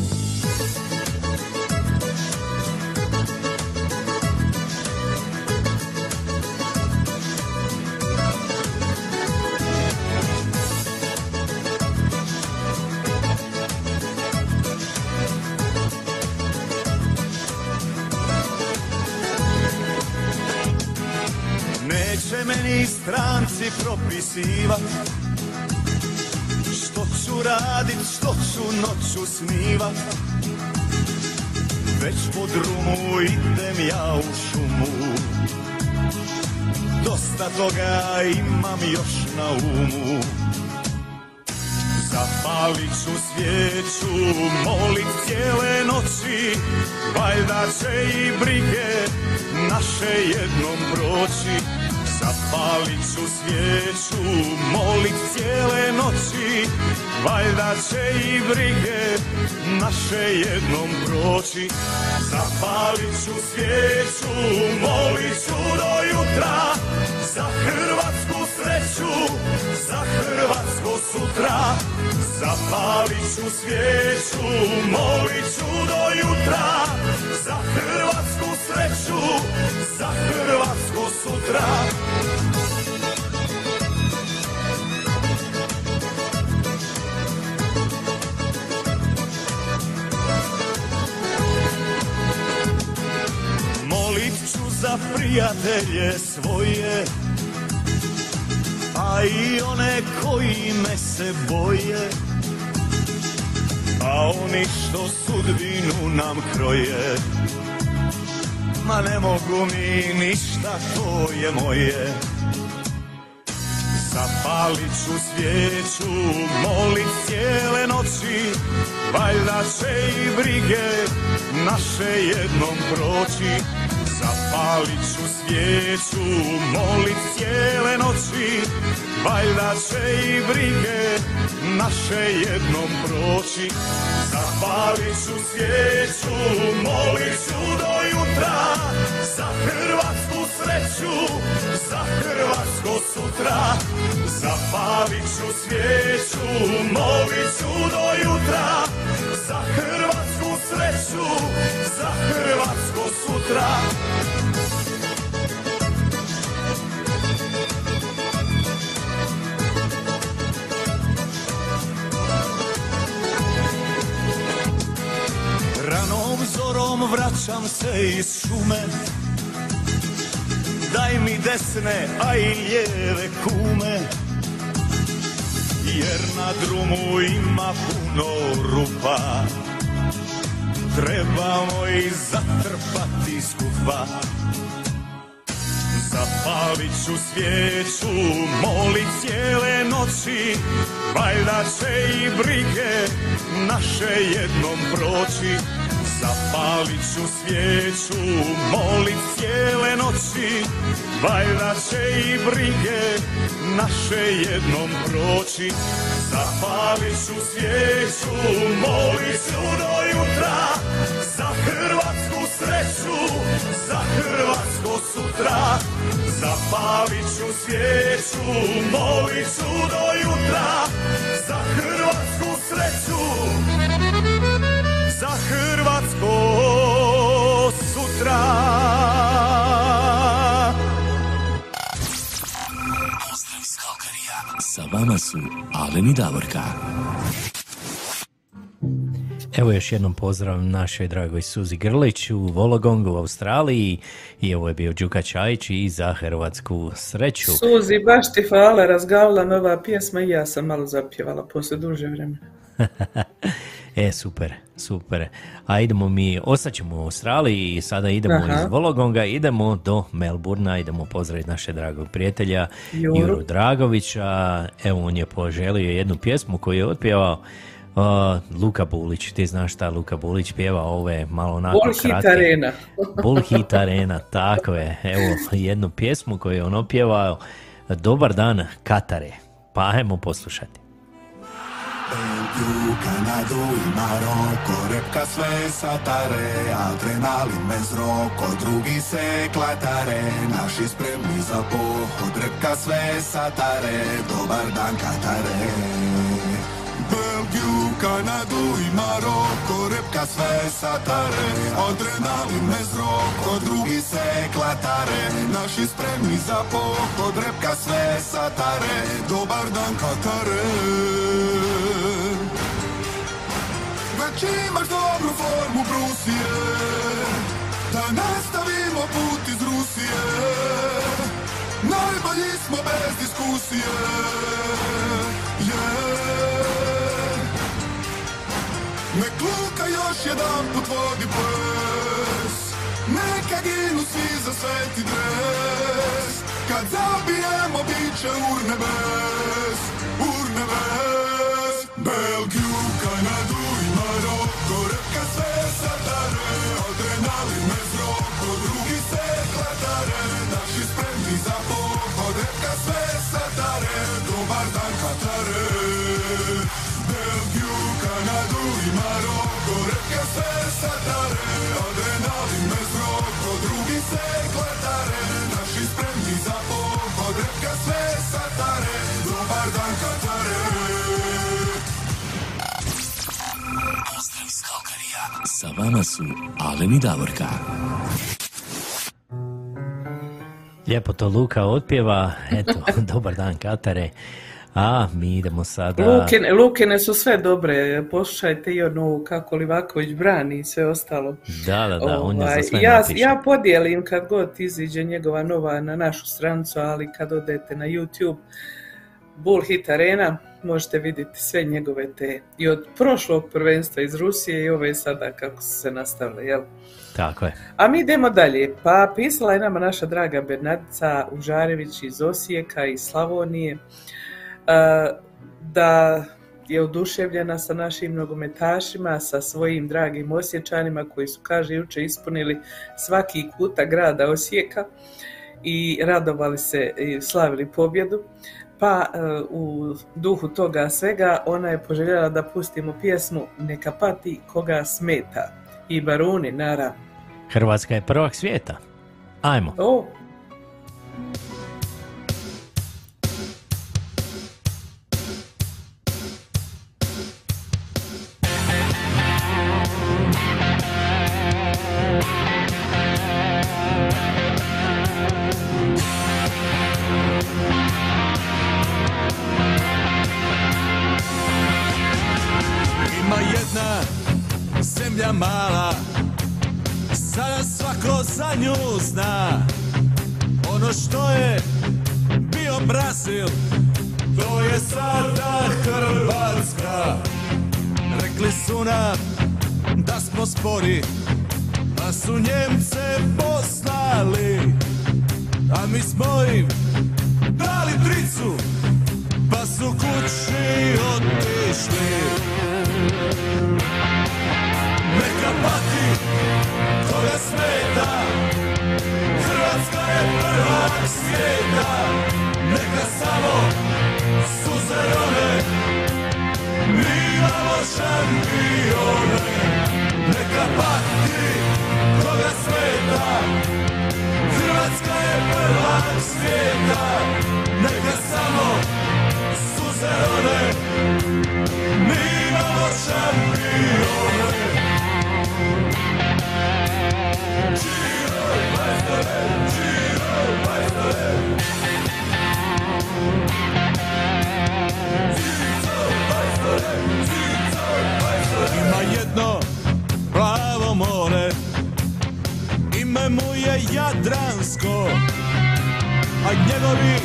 Speaker 11: Toga imam još na umu. Zapalit ću svijeću, molit cijele noći Valjda će i brige naše jednom proći. Zapalit ću svijeću, molit cijele noći Valjda će i brige naše jednom proći. Zapalit ću svijeću, molit ću do jutra Za hrvatsku sreću, za hrvatsko sutra Zapalit ću svijeću, molit ću do jutra Za hrvatsku sreću, za hrvatsko sutra za prijatelje svoje A i one koji me se boje. A oni što sudbinu nam kroje Ma ne mogu mi ništa, to je moje. Zapalit ću svijeću, molit cijele noći Valjda će i brige naše jednom proći Zapalit ću svijeću, molit cijele noći. Valjda će i brige naše jednom proći. Zapalit ću svijeću, molit ću do jutra Za hrvatsku sreću, za hrvatsko sutra. Zapalit ću svijeću, molit ću do jutra. Za hrvatsku sreću, za hrvatsko sutra. Ranom zorom vraćam se iz šume Daj mi desne, a i lijeve kume. Jer na drumu ima puno rupa. Trebamo ih zatrpati skupa. Zapalit ću svijeću, molit cijele noći. Valjda će i brige naše jednom proći Zapalit ću svijeću, molit cijele noći. Valjda će i brige naše jednom proći. Zapalit ću svijeću, molit ću do jutra. Za hrvatsku sreću, za hrvatsko sutra. Zapalit ću svijeću, molit ću do jutra. Za hrvatsku sreću, hrvatsko sutra
Speaker 9: Pozdrav iz Kalkarija. Sa vama su Alen i Davorka.
Speaker 4: Evo još jednom pozdrav našoj dragoj Suzi Grlić u Vologongu u Australiji i ovo je bio Đuka Čajić i za hrvatsku sreću.
Speaker 3: Suzi, baš ti hvala, razgavila me ova pjesma i ja sam malo zapjevala poslije duže vremena.
Speaker 4: e, super, super. A idemo mi, ostaćemo u Australiji i sada idemo
Speaker 3: Aha.
Speaker 4: iz Vologonga, idemo do Melburna, idemo pozdraviti našeg dragog prijatelja
Speaker 3: Juru.
Speaker 4: Juru Dragovića. Evo, on je poželio jednu pjesmu koju je otpjevao uh, Luka Bulić. Ti znaš šta Luka Bulić pjeva ove malo onako
Speaker 3: Bull Hit
Speaker 4: kratke.
Speaker 3: Arena.
Speaker 4: Bull Hit Arena, tako je. Evo, jednu pjesmu koju je on opjevao. Dobar dan, Katare. Pa ajmo poslušati.
Speaker 12: U Kanadu i Maroko Repka sve satare Adrenalin bez roko Drugi se klatare Naši spremni za pohod Repka sve satare Dobar dan Katare. Belgiju, Kanadu i Maroko Repka sve satare Adrenalin bez roko Drugi se klatare Naši spremni za pohod Repka sve satare Dobar dan Katare. Već imaš dobru formu Brusije Da nastavimo put iz Rusije. Najbolji smo bez diskusije Nek luka još jedan put vodi ples. Neka ginu svi za sveti dres. Kad zabijemo bit će urnebes Urnebes Belgiju,
Speaker 19: Sa vama su Alen i Davorka.
Speaker 4: Lijepo to Luka otpjeva, eto, dobar dan Katare. A mi idemo sada...
Speaker 3: Lukine, Lukine su sve dobre, poslušajte i onu kako Livaković brani i sve ostalo.
Speaker 4: Da, da, da, on je
Speaker 3: Ovaj,
Speaker 4: za sve
Speaker 3: ja,
Speaker 4: napiše.
Speaker 3: ja podijelim kad god iziđe njegova nova na našu strancu, ali kad odete na YouTube, Bull Hit Arena, možete vidjeti sve njegove te i od prošlog prvenstva iz Rusije i ove sada kako su se nastavile, jel?
Speaker 4: Tako je.
Speaker 3: A mi idemo dalje. Pa pisala je nama naša draga Bernardica Užarević iz Osijeka i Slavonije da je oduševljena sa našim nogometašima, sa svojim dragim Osječanima koji su, kaže, juče ispunili svaki kuta grada Osijeka i radovali se i slavili pobjedu. Pa e, u duhu toga svega ona je poželjela da pustimo pjesmu Neka pati koga smeta i Baruni, naravno.
Speaker 4: Hrvatska je prvak svijeta. Ajmo.
Speaker 3: O,
Speaker 11: smo spori Pa su Njemce poslali A mi smo im dali tricu Pa su kući otišli. Neka pati koga smeta Hrvatska je prvak svijeta. Neka samo suze rone Mi imamo šampione pati, koga smeta Hrvatska je prvak svijeta Neka samo suze one Mi imamo šampione Ima jedno ime mu je Jadransko, a njegovi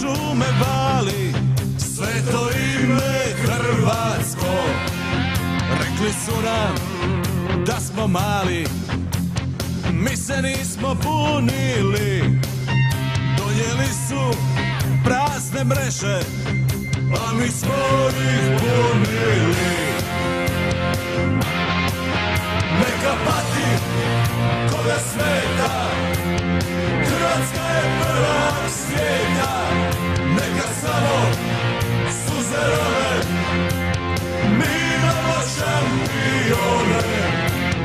Speaker 11: šume vali. Sveto ime Hrvatsko, rekli su nam da smo mali, mi se nismo punili, donijeli su prazne mreže, a mi smo ih punili. Neka pati koga smeta, Hrvatska je prvak svijeta, neka samo suze rone, mi imamo šampione.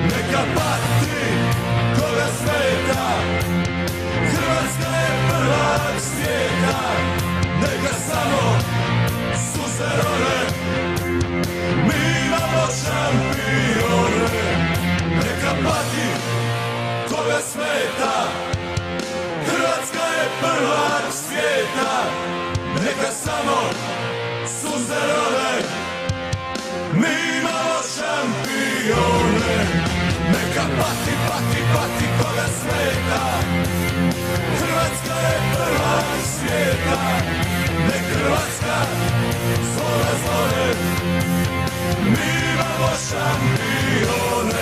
Speaker 11: Neka pati koga smeta, Hrvatska je prvak svijeta, neka samo suze rone, smeta, Hrvatska je prvak svijeta, neka samo suze rone, mi imamo šampione. Neka pati, pati, pati koga smeta, Hrvatska je prvak svijeta, nek Hrvatska zove zove, mi imamo šampione.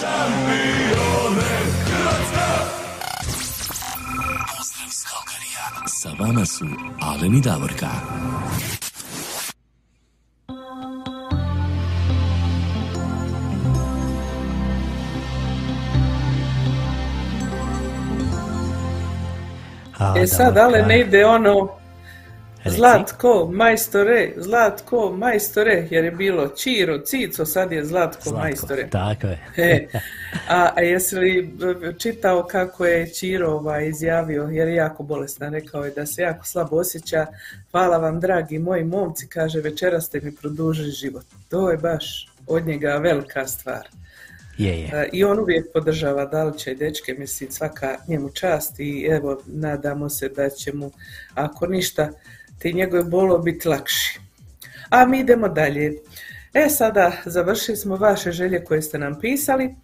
Speaker 11: Šampione. Hrvatska,
Speaker 20: Pozdrav iz Kalkarija. Sa vama su Alen i Davorka.
Speaker 4: A,
Speaker 3: E sad, ale ne ide ono
Speaker 4: Reci.
Speaker 3: Zlatko, majstore, Zlatko, majstore, jer je bilo Čiro, Cico, sad je Zlatko,
Speaker 4: Zlatko,
Speaker 3: majstore.
Speaker 4: Tako je.
Speaker 3: E, a, a jesi li čitao kako je Čiro ovaj, izjavio, jer je jako bolestan, rekao je da se jako slabo osjeća. Hvala vam, dragi moji momci, kaže, večeras ste mi produžili život. To je baš od njega velika stvar.
Speaker 4: Je, je.
Speaker 3: E, I on uvijek podržava Dalića i dečke, mislim, svaka njemu čast i evo, nadamo se da će mu, ako ništa, ti njegove bolo biti lakši. A mi idemo dalje. E, sada završili smo vaše želje koje ste nam pisali,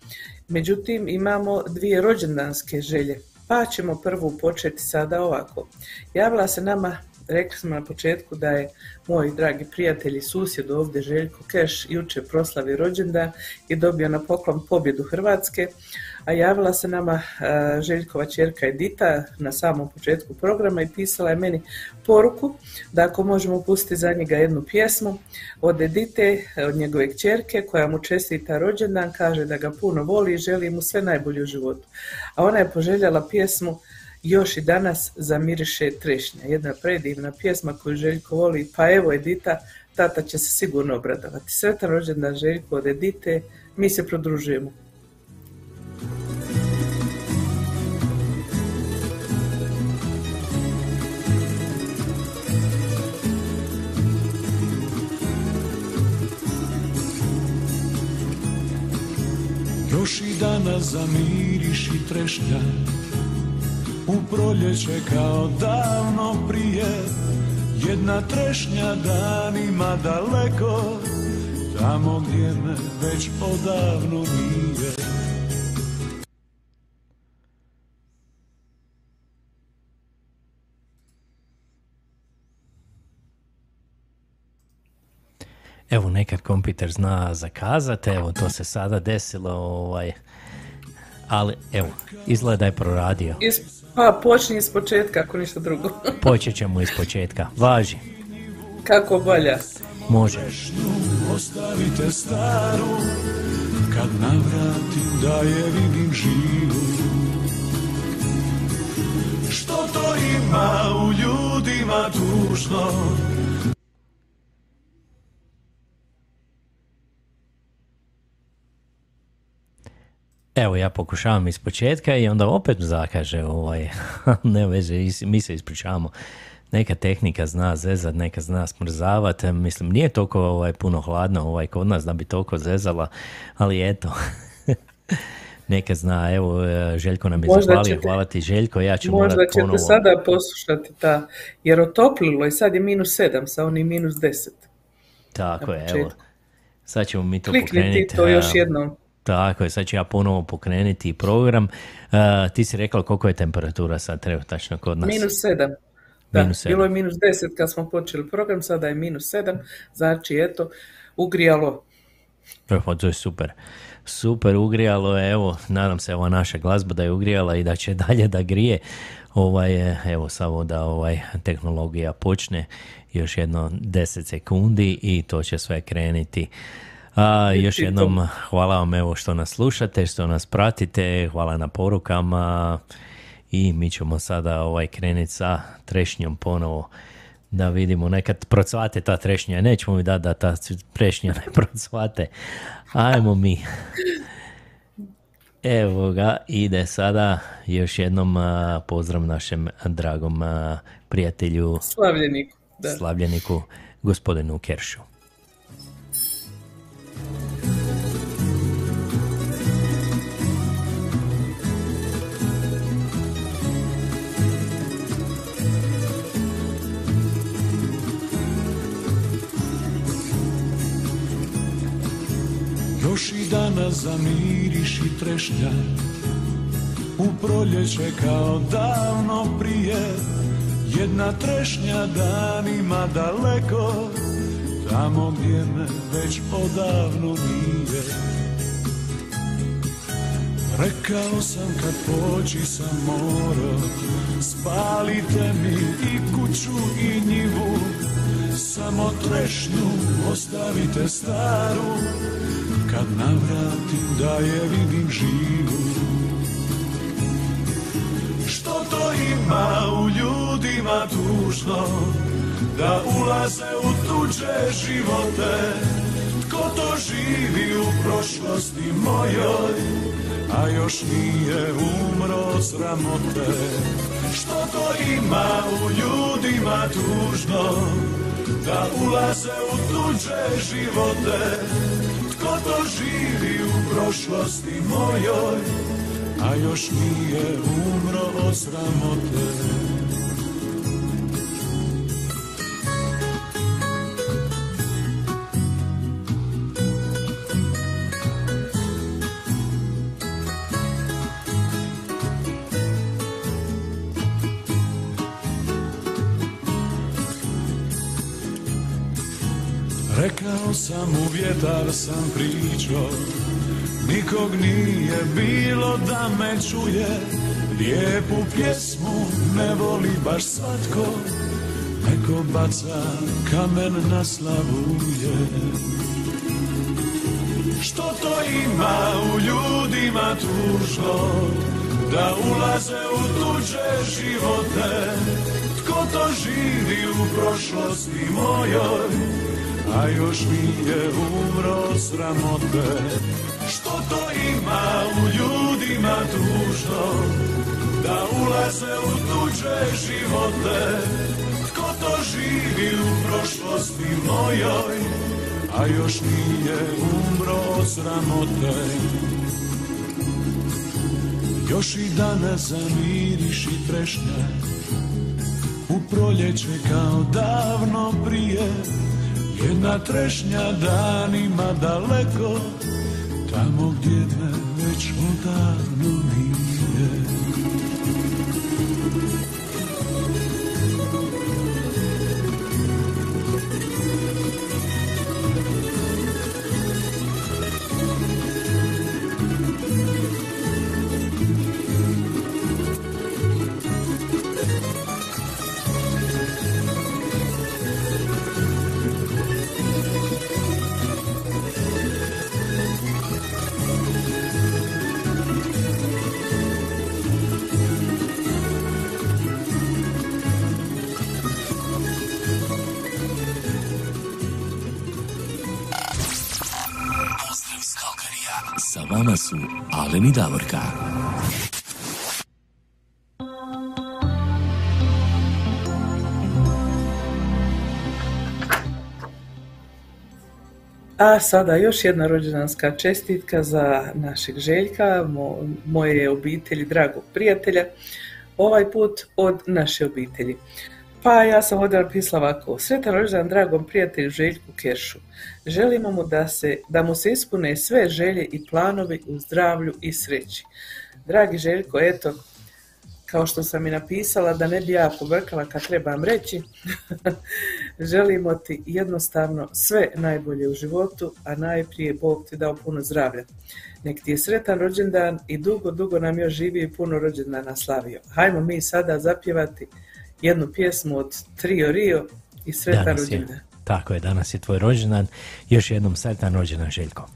Speaker 3: međutim imamo dvije rođendanske želje. Pa ćemo prvu početi sada ovako. Javila se nama, rekli smo na početku da je moj dragi prijatelj i susjed ovdje Željko Keš jučer proslavi rođendan i dobio na poklon pobjedu Hrvatske, a javila se nama a, Željkova čerka Edita na samom početku programa i pisala je meni poruku da ako možemo pustiti za njega jednu pjesmu od Edite, od njegove kćerke koja mu čestita rođendan, kaže da ga puno voli i želi mu sve najbolje u životu. A ona je poželjela pjesmu još i danas zamiriše trešnja. Jedna predivna pjesma koju Željko voli, pa evo Edita, tata će se sigurno obradovati. Sretan rođendan Željko od Edite, mi se prodružujemo.
Speaker 11: Još i danas zamiriš i trešnja, u proljeće kao davno prije, jedna trešnja danima daleko, tamo gdje me već odavno nije.
Speaker 4: Evo, nekad kompjuter zna zakazati, evo, to se sada desilo, ovaj, ali evo, izgleda da je proradio.
Speaker 3: Is, pa počni iz početka, ako ništa drugo.
Speaker 4: Počet ćemo iz početka. Važi,
Speaker 3: Kako bolja.
Speaker 4: može.
Speaker 11: Ostavite staru, kad navratim da je vidim živu. Što to ima u ljudima tužno,
Speaker 4: Evo, ja pokušavam iz početka i onda opet zakaže, ovaj, ne veze, mi se ispričavamo. Neka tehnika zna zezat, neka zna smrzavat, mislim, nije toliko ovaj, puno hladno ovaj, kod nas da bi toliko zezala, ali eto. Neka zna, evo, e, Željko nam je
Speaker 3: Možda
Speaker 4: zahvalio,
Speaker 3: ćete-
Speaker 4: hvala ti Željko, ja ću
Speaker 3: Možda ćete
Speaker 4: ponovo.
Speaker 3: sada poslušati ta, jer otoplilo i sad je minus sedam sa onim minus deset.
Speaker 4: Tako
Speaker 3: na
Speaker 4: je, evo. Sad ćemo mi to
Speaker 3: Klikni ti
Speaker 4: pokrenuti.
Speaker 3: to još jednom.
Speaker 4: Tako je, sad ću ja ponovo pokrenuti program. A, ti si rekla koliko je temperatura sad trenutačno kod nas?
Speaker 3: Minus sedam. Da,
Speaker 4: Minus sedam.
Speaker 3: bilo je minus deset kad smo počeli program, sada je minus sedam, znači eto, ugrijalo.
Speaker 4: Evo, to je super. Super ugrijalo je, evo, nadam se ova naša glazba da je ugrijala i da će dalje da grije. Ovaj, e, evo, samo da ovaj tehnologija počne još jedno 10 sekundi i to će sve kreniti. A, još jednom hvala vam evo što nas slušate, što nas pratite, hvala na porukama i mi ćemo sada ovaj krenuti sa trešnjom ponovo da vidimo, nekad procvate ta trešnja, nećemo mi dati da ta trešnja ne procvate. Ajmo mi. Evo ga, ide sada još jednom pozdrav našem dragom prijatelju
Speaker 3: Slavljeniku. Da.
Speaker 4: slavljeniku gospodinu Keršu.
Speaker 13: Još i danas zamiriš i trešnja. U proljeće kao davno prije. Jedna trešnja danima daleko Tamo gdje me već odavno nije. Rekao sam kad poći sam morao Spalite mi i kuću i njivu. Samo trešnju ostavite staru Kad navratim da je vidim živu. Što to ima u ljudima tužno Da ulaze u tuđe živote. Tko to živi u prošlosti mojoj A još nije umro sramote? Što to ima u ljudima tužno Da ulaze u tuđe živote? Tko to živi u prošlosti mojoj A još nije umro od sramote Rekao sam u vjetar sam pričao Nikog nije bilo da me čuje. Lijepu pjesmu ne voli baš svatko Neko baca kamen na slavuje Što to ima u ljudima tužno Da ulaze u tuđe živote? Tko to živi u prošlosti mojoj a još nije umro od sramote. Što to ima u ljudima tužno? Da ulaze u tuđe živote. Tko to živi u prošlosti mojoj? A još nije umro od sramote. Još i danas zamiriš i trešnja. U proljeće kao davno prije jedna trešnja danima daleko Tamo gdje me već odavno nije
Speaker 9: su Alen i Davorka.
Speaker 3: A sada još jedna rođendanska čestitka za našeg Željka, mo- moje obitelji, dragog prijatelja, ovaj put od naše obitelji. Pa ja sam ovdje napisala ovako. Sretan rođendan dragom prijatelju Željku Kešu. Želimo mu da, se, da mu se ispune sve želje i planovi u zdravlju i sreći. Dragi Željko, eto, kao što sam i napisala, da ne bi ja pobrkala kad trebam reći, želimo ti jednostavno sve najbolje u životu, a najprije Bog ti dao puno zdravlja. Nek ti je sretan rođendan i dugo, dugo nam još živi i puno rođendana slavio. Hajmo mi sada zapjevati jednu pjesmu od Trio Rio i sretan rođendan.
Speaker 21: tako je, danas je tvoj rođendan. Još jednom sretan rođendan, Željko.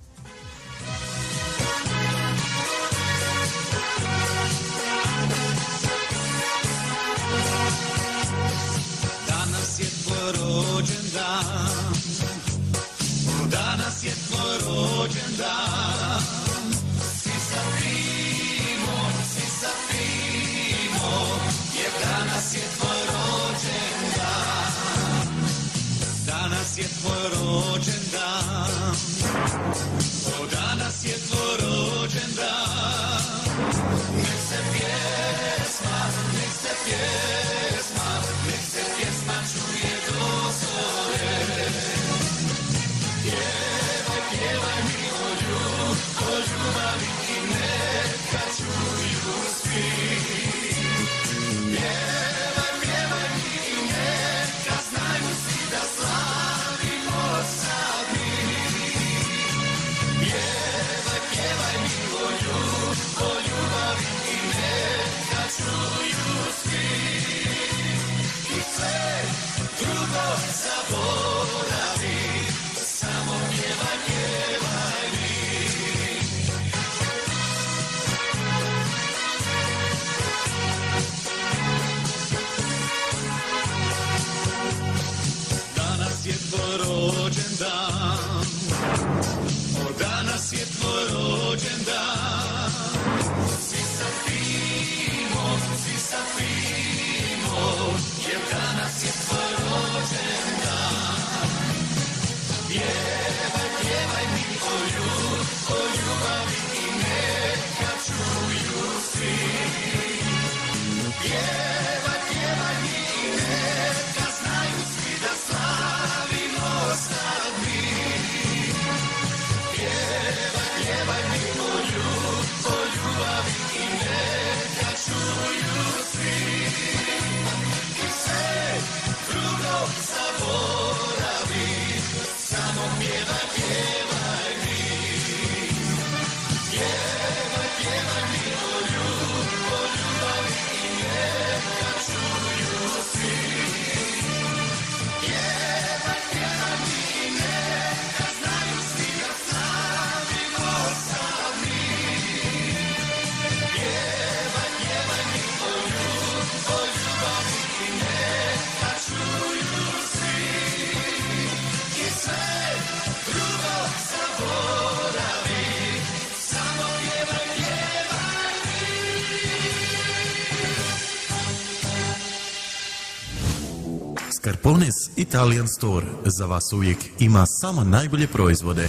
Speaker 8: Scarpones Italian Store za vas uvijek ima samo najbolje proizvode.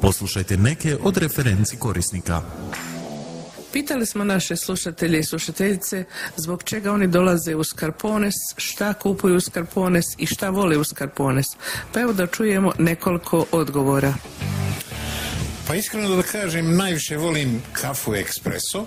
Speaker 8: Poslušajte neke od referenci korisnika.
Speaker 3: Pitali smo naše slušatelje i slušateljice zbog čega oni dolaze u Skarpones, šta kupuju u Skarpones i šta vole u Skarpones. Pa evo da čujemo nekoliko odgovora.
Speaker 5: Pa iskreno da kažem, najviše volim kafu espresso.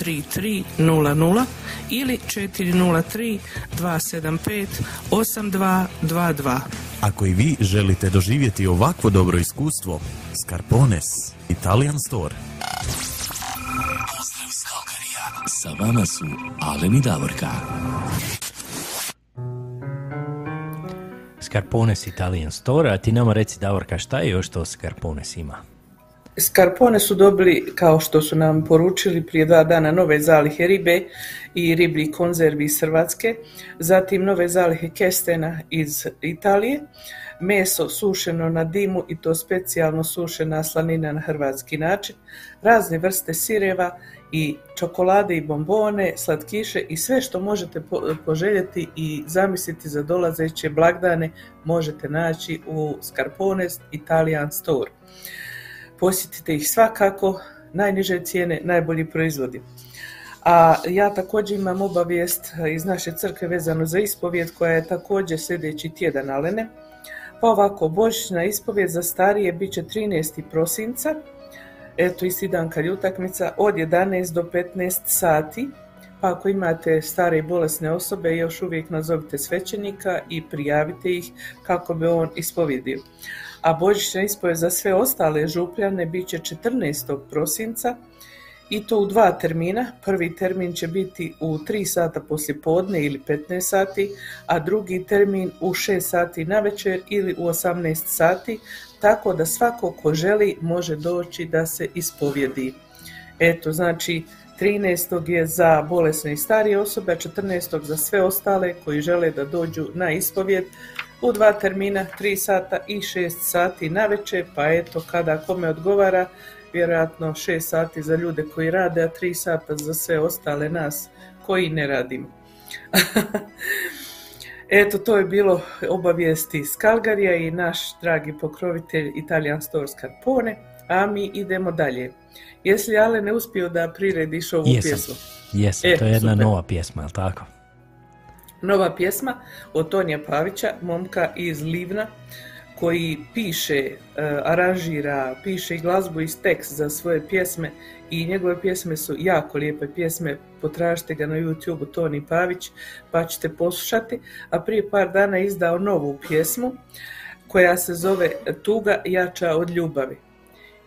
Speaker 7: 3300 ili 403 275 8222.
Speaker 8: Ako i vi želite doživjeti ovakvo dobro iskustvo, Scarpones, Italian Store.
Speaker 22: Pozdrav iz Kalkarija. Sa vama su Alen i Davorka.
Speaker 4: Scarpones Italian Store, a ti nama reci Davorka šta je još to Scarpones ima?
Speaker 3: Skarpone su dobili, kao što su nam poručili prije dva dana, nove zalihe ribe i ribljih konzervi iz Hrvatske, zatim nove zalihe kestena iz Italije, meso sušeno na dimu i to specijalno sušena slanina na hrvatski način, razne vrste sireva i čokolade i bombone, slatkiše i sve što možete po- poželjeti i zamisliti za dolazeće blagdane možete naći u Scarpones Italian Store. Posjetite ih svakako, najniže cijene, najbolji proizvodi. A ja također imam obavijest iz naše crkve vezano za ispovijed koja je također sljedeći tjedan alene. Pa ovako, božićna ispovijed za starije bit će 13. prosinca, eto isti dan kad je utakmica, od 11 do 15 sati. Pa ako imate stare i bolesne osobe, još uvijek nazovite svećenika i prijavite ih kako bi on ispovjedio. A božićna ispovijed za sve ostale župljane bit će 14. prosinca i to u dva termina. Prvi termin će biti u 3 sata poslije podne ili 15 sati, a drugi termin u 6 sati na večer ili u 18 sati, tako da svako ko želi može doći da se ispovjedi. Eto, znači 13. je za bolesne i starije osobe, a 14. za sve ostale koji žele da dođu na ispovjed u dva termina, 3 sata i 6 sati na večer, pa eto kada kome odgovara, vjerojatno 6 sati za ljude koji rade, a 3 sata za sve ostale nas koji ne radimo. Eto, to je bilo obavijesti iz Kalgarija i naš dragi pokrovitelj Italian Store Scarpone, a mi idemo dalje. Jesi li Ale ne uspio da prirediš ovu
Speaker 4: Jesam.
Speaker 3: pjesmu?
Speaker 4: Jesam,
Speaker 3: E,
Speaker 4: to je jedna
Speaker 3: super.
Speaker 4: nova pjesma, jel tako?
Speaker 3: Nova pjesma od Tonija Pavića, momka iz Livna, koji piše, e, aranžira, piše i glazbu i tekst za svoje pjesme i njegove pjesme su jako lijepe pjesme, potražite ga na YouTube Toni Pavić pa ćete poslušati, a prije par dana izdao novu pjesmu koja se zove Tuga jača od ljubavi.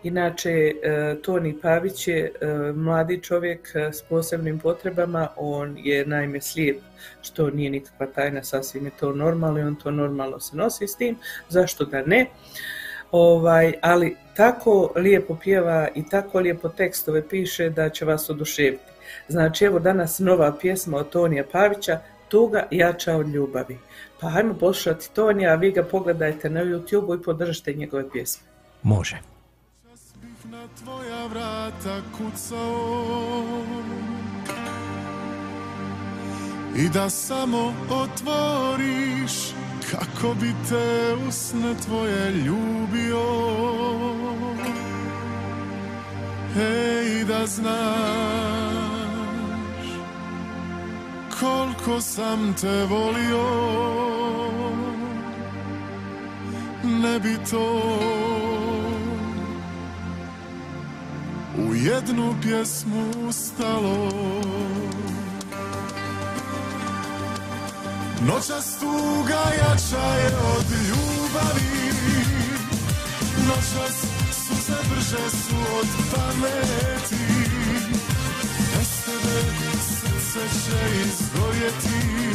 Speaker 3: Inače, e, Toni Pavić je e, mladi čovjek e, s posebnim potrebama, on je naime slijep, što nije nikakva tajna, sasvim je to normalno i on to normalno se nosi s tim, zašto da ne? Ovaj, ali tako lijepo pjeva i tako lijepo tekstove piše da će vas oduševiti. Znači, evo danas nova pjesma od Tonija Pavića, Tuga jača od ljubavi. Pa hajmo poslušati Tonija, a vi ga pogledajte na YouTube i podržite njegove pjesme.
Speaker 4: Može.
Speaker 12: Na tvoja vrata kucao. I da samo otvoriš Kako bi te usne tvoje ljubio. Ej, da znaš Koliko sam te volio. Ne bi to jednu pjesmu stalo. Noćas tuga jača je od ljubavi. Noćas suze brže su od pameti. Bez tebe srce će izgorjeti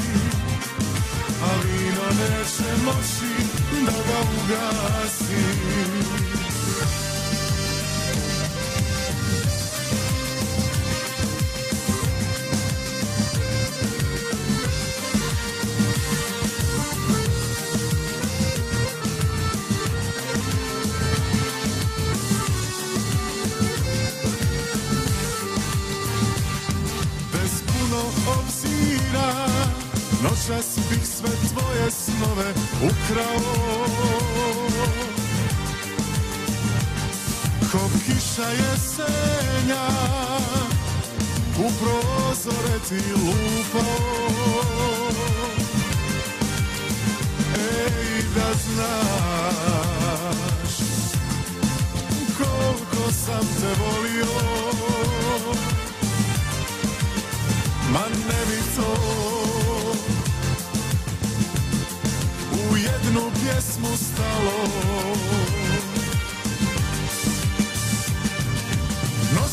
Speaker 12: A vino neće moći da ga ugasi jesenja. U prozore ti lupao. Ej, da znaš Koliko sam te volio. Ma ne bi to. U jednu pjesmu stalo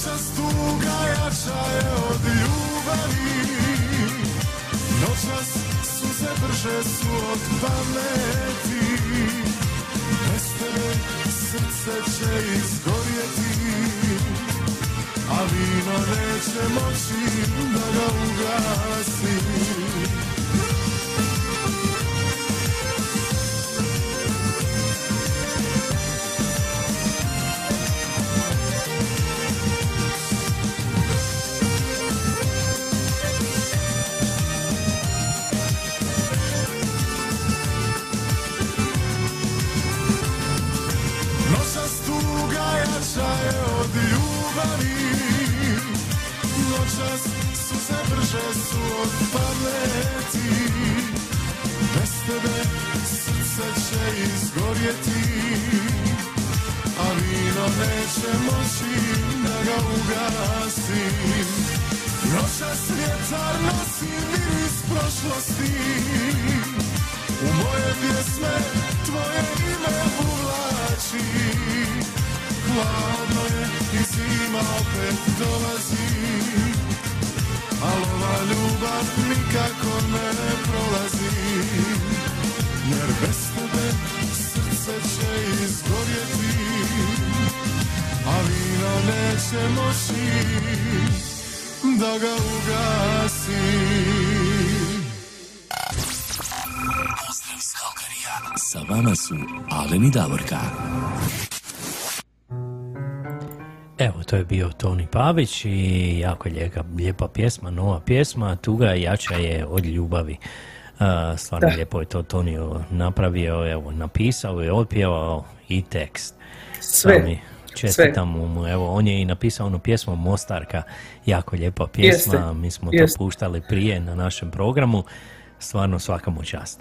Speaker 12: Noćas tuga jača je od ljubavi. Noćas suze brže su od pameti. Bez tebe srce će izgorjeti A vino neće moći da ga ugasi da ga ugasi Noćas vjetar nosi miris prošlosti. U moje pjesme tvoje ime uvlači. Hladno je i zima opet dolazi. Al ova ljubav nikako ne prolazi neće moći da ga ugasi
Speaker 23: Pozdrav iz Kalkarija. Sa vama su Alen i Davorka.
Speaker 4: Evo, to je bio Toni Pavić i jako lijepa, lijepa pjesma, nova pjesma, tuga jača je od ljubavi. A, stvarno
Speaker 3: Da.
Speaker 4: lijepo je to Tonio napravio, evo, napisao i otpjevao i tekst.
Speaker 3: Sve,
Speaker 4: Sami čestitam mu, evo, on je i napisao onu pjesmu Mostarka, jako lijepa pjesma,
Speaker 3: Jeste,
Speaker 4: mi smo
Speaker 3: jeste.
Speaker 4: to puštali prije na našem programu, stvarno svaka mu čast.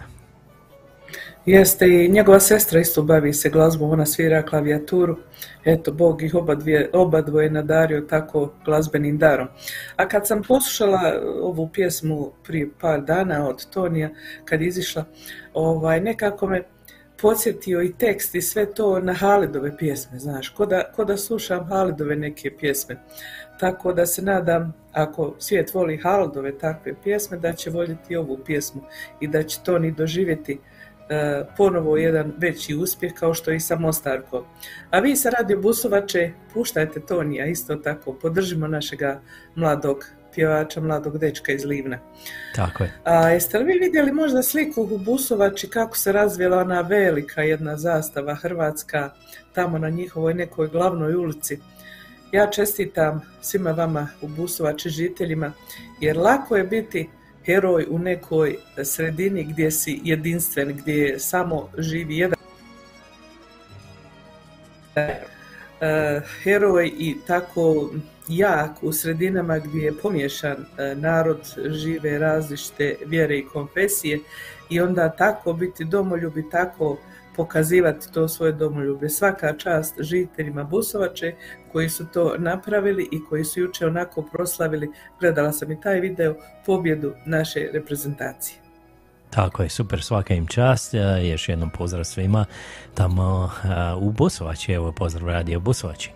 Speaker 3: Jeste i njegova sestra isto bavi se glazbom, ona svira klavijaturu. Eto, Bog ih oba, dvije, oba dvoje nadario tako glazbenim darom. A kad sam poslušala ovu pjesmu prije par dana od Tonija, kad je izišla, ovaj, nekako me podsjetio i tekst i sve to na Halidove pjesme, znaš, ko da, ko da slušam Halidove neke pjesme. Tako da se nadam, ako svijet voli Halidove takve pjesme, da će voljeti ovu pjesmu i da će Toni doživjeti e, ponovo jedan veći uspjeh kao što i sa Mostarko. A vi sa Radio Busovače puštajte Tonija isto tako, podržimo našega mladog pjevača, mladog dečka iz Livna.
Speaker 4: Tako je.
Speaker 3: A jeste li vi vidjeli možda sliku u Busovači kako se razvijela ona velika jedna zastava hrvatska tamo na njihovoj nekoj glavnoj ulici? Ja čestitam svima vama u Busovači žiteljima jer lako je biti heroj u nekoj sredini gdje si jedinstven, gdje samo živi jedan e, heroj i tako jak u sredinama gdje je pomiješan e, narod, žive različite vjere i konfesije i onda tako biti domoljub i tako pokazivati to svoje domoljublje. Svaka čast žiteljima Busovače koji su to napravili i koji su jučer onako proslavili, gledala sam i taj video, pobjedu naše reprezentacije.
Speaker 4: Tako je, super, svaka im čast. E, Još jednom pozdrav svima tamo e, u Busovači, evo pozdrav radio Busovači.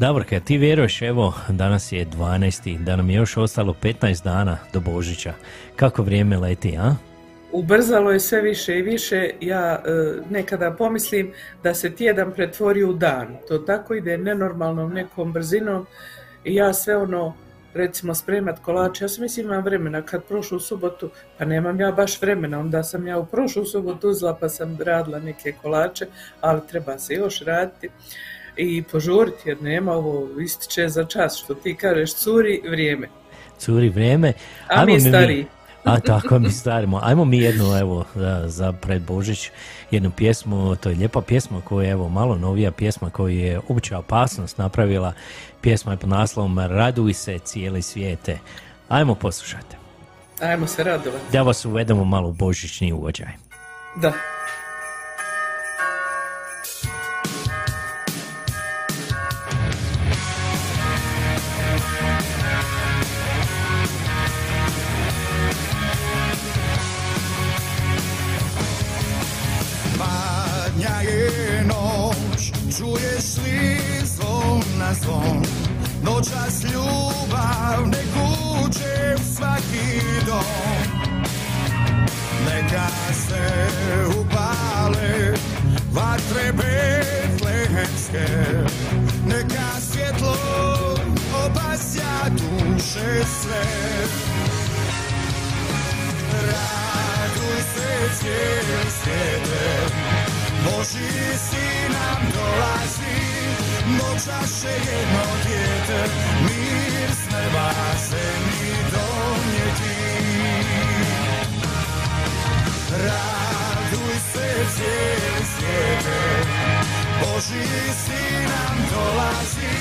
Speaker 4: Davorka, ti vjeruješ, evo, danas je 12. da nam je još ostalo 15 dana do Božića. Kako vrijeme leti, a?
Speaker 3: Ubrzalo je sve više i više. Ja e, nekada pomislim da se tjedan pretvori u dan. To tako ide nenormalnom nekom brzinom i ja sve ono recimo spremat kolače, ja sam mislim imam vremena kad prošlu subotu, pa nemam ja baš vremena, onda sam ja u prošlu subotu uzela pa sam radila neke kolače, ali treba se još raditi i požuriti jer nema ovo ističe za čas što ti kažeš curi vrijeme.
Speaker 4: Curi vrijeme.
Speaker 3: A mi stariji.
Speaker 4: A tako mi starimo. Ajmo mi jednu, evo, za, za pred Božić, jednu pjesmu, to je lijepa pjesma koja je, evo, malo novija pjesma koju je Opća opasnost napravila. Pjesma je pod naslovom Raduj se cijeli svijete. Ajmo poslušati.
Speaker 3: Ajmo se radovati.
Speaker 4: Da vas uvedemo malo u božićni uvođaj.
Speaker 3: Da.
Speaker 10: Na Noćas ljubav ne kuće u svaki dom. Neka se upale vatre betlehemske Neka svjetlo obasja duše sve. Raduj se cijeli svijete Boži si nam dolazi Noćaše jedno dijete Mir s neba zemlji donijeti. Raduj se cijeli svijete Boži si nam dolazi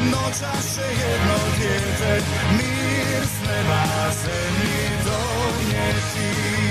Speaker 10: Noćaše jedno dijete Mir s neba zemlji donijeti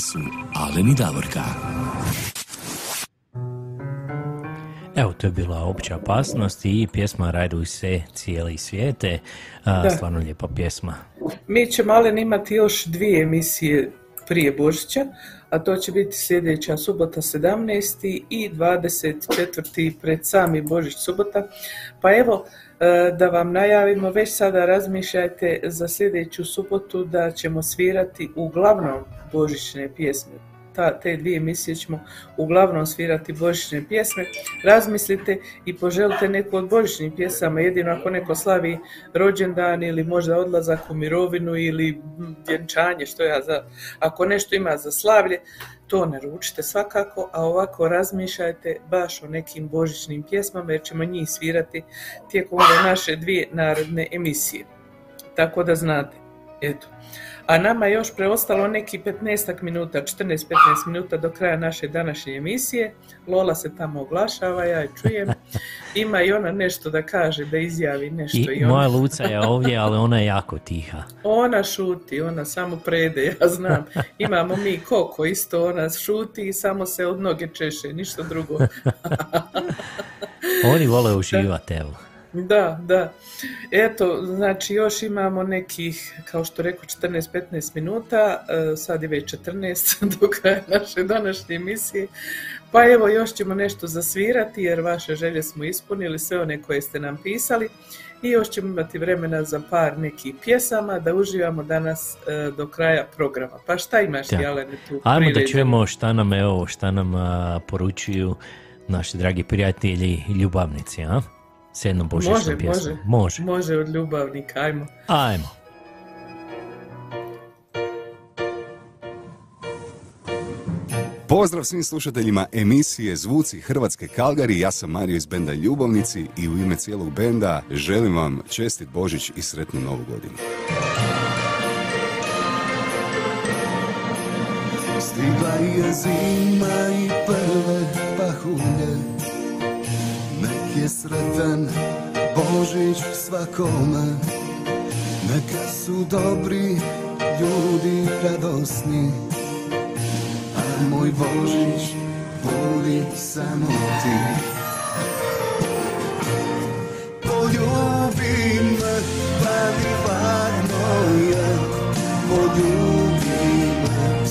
Speaker 24: Su Alen i Davorka.
Speaker 4: Evo, to je bila opća opasnost i pjesma Raduj se cijeli svijete. A,
Speaker 3: Da.
Speaker 4: stvarno lijepa pjesma.
Speaker 3: Mi ćemo Alen imati još dvije emisije prije Božića, a to će biti sljedeća subota 17. i 24. pred sami Božić subota. Pa evo, e, da vam najavimo, već sada razmišljajte za sljedeću subotu da ćemo svirati uglavnom božićne pjesme. Ta, te dvije emisije ćemo uglavnom svirati božićne pjesme. Razmislite i poželite neku od božićnih pjesama, jedino ako neko slavi rođendan ili možda odlazak u mirovinu ili vjenčanje, što ja za... Ako nešto ima za slavlje, to naručite svakako, a ovako razmišljajte baš o nekim božićnim pjesmama jer ćemo njih svirati tijekom ove naše dvije narodne emisije. Tako da znate. Eto. A nama je još preostalo neki 15 minuta, 14-15 minuta do kraja naše današnje emisije. Lola se tamo oglašava, ja je čujem. Ima i ona nešto da kaže, da izjavi nešto.
Speaker 4: I
Speaker 3: I ona,
Speaker 4: moja Luca je ovdje, ali ona je jako tiha.
Speaker 3: ona šuti, ona samo prede, ja znam. Imamo mi koko isto, ona šuti i samo se od noge češe, ništa drugo.
Speaker 4: Oni vole uživati, evo.
Speaker 3: Da, da. Eto, znači još imamo nekih, kao što rekao, 14-15 minuta, e, sad je već 14 do kraja naše današnje emisije. Pa evo, još ćemo nešto zasvirati jer vaše želje smo ispunili, sve one koje ste nam pisali. I još ćemo imati vremena za par nekih pjesama da uživamo danas e, do kraja programa. Pa šta imaš
Speaker 4: Da.
Speaker 3: Alene, tu
Speaker 4: Ajmo da čujemo šta nam, evo, šta nam a, poručuju naši dragi prijatelji i ljubavnici, a? S jednom božićnom
Speaker 3: Može,
Speaker 4: pjesmom.
Speaker 3: može.
Speaker 4: Može.
Speaker 3: Može od ljubavnika, ajmo.
Speaker 4: Ajmo.
Speaker 25: Pozdrav svim slušateljima emisije Zvuci Hrvatske Kalgari, ja sam Mario iz benda Ljubavnici i u ime cijelog benda želim vam čestit Božić i sretnu Novu godinu.
Speaker 10: Stigla je zima i prve pahulje sretan Božić svakome. Neka su dobri ljudi radosni A moj Božić budi samo ti. Poljubi me, pa mi varno je Poljubi me,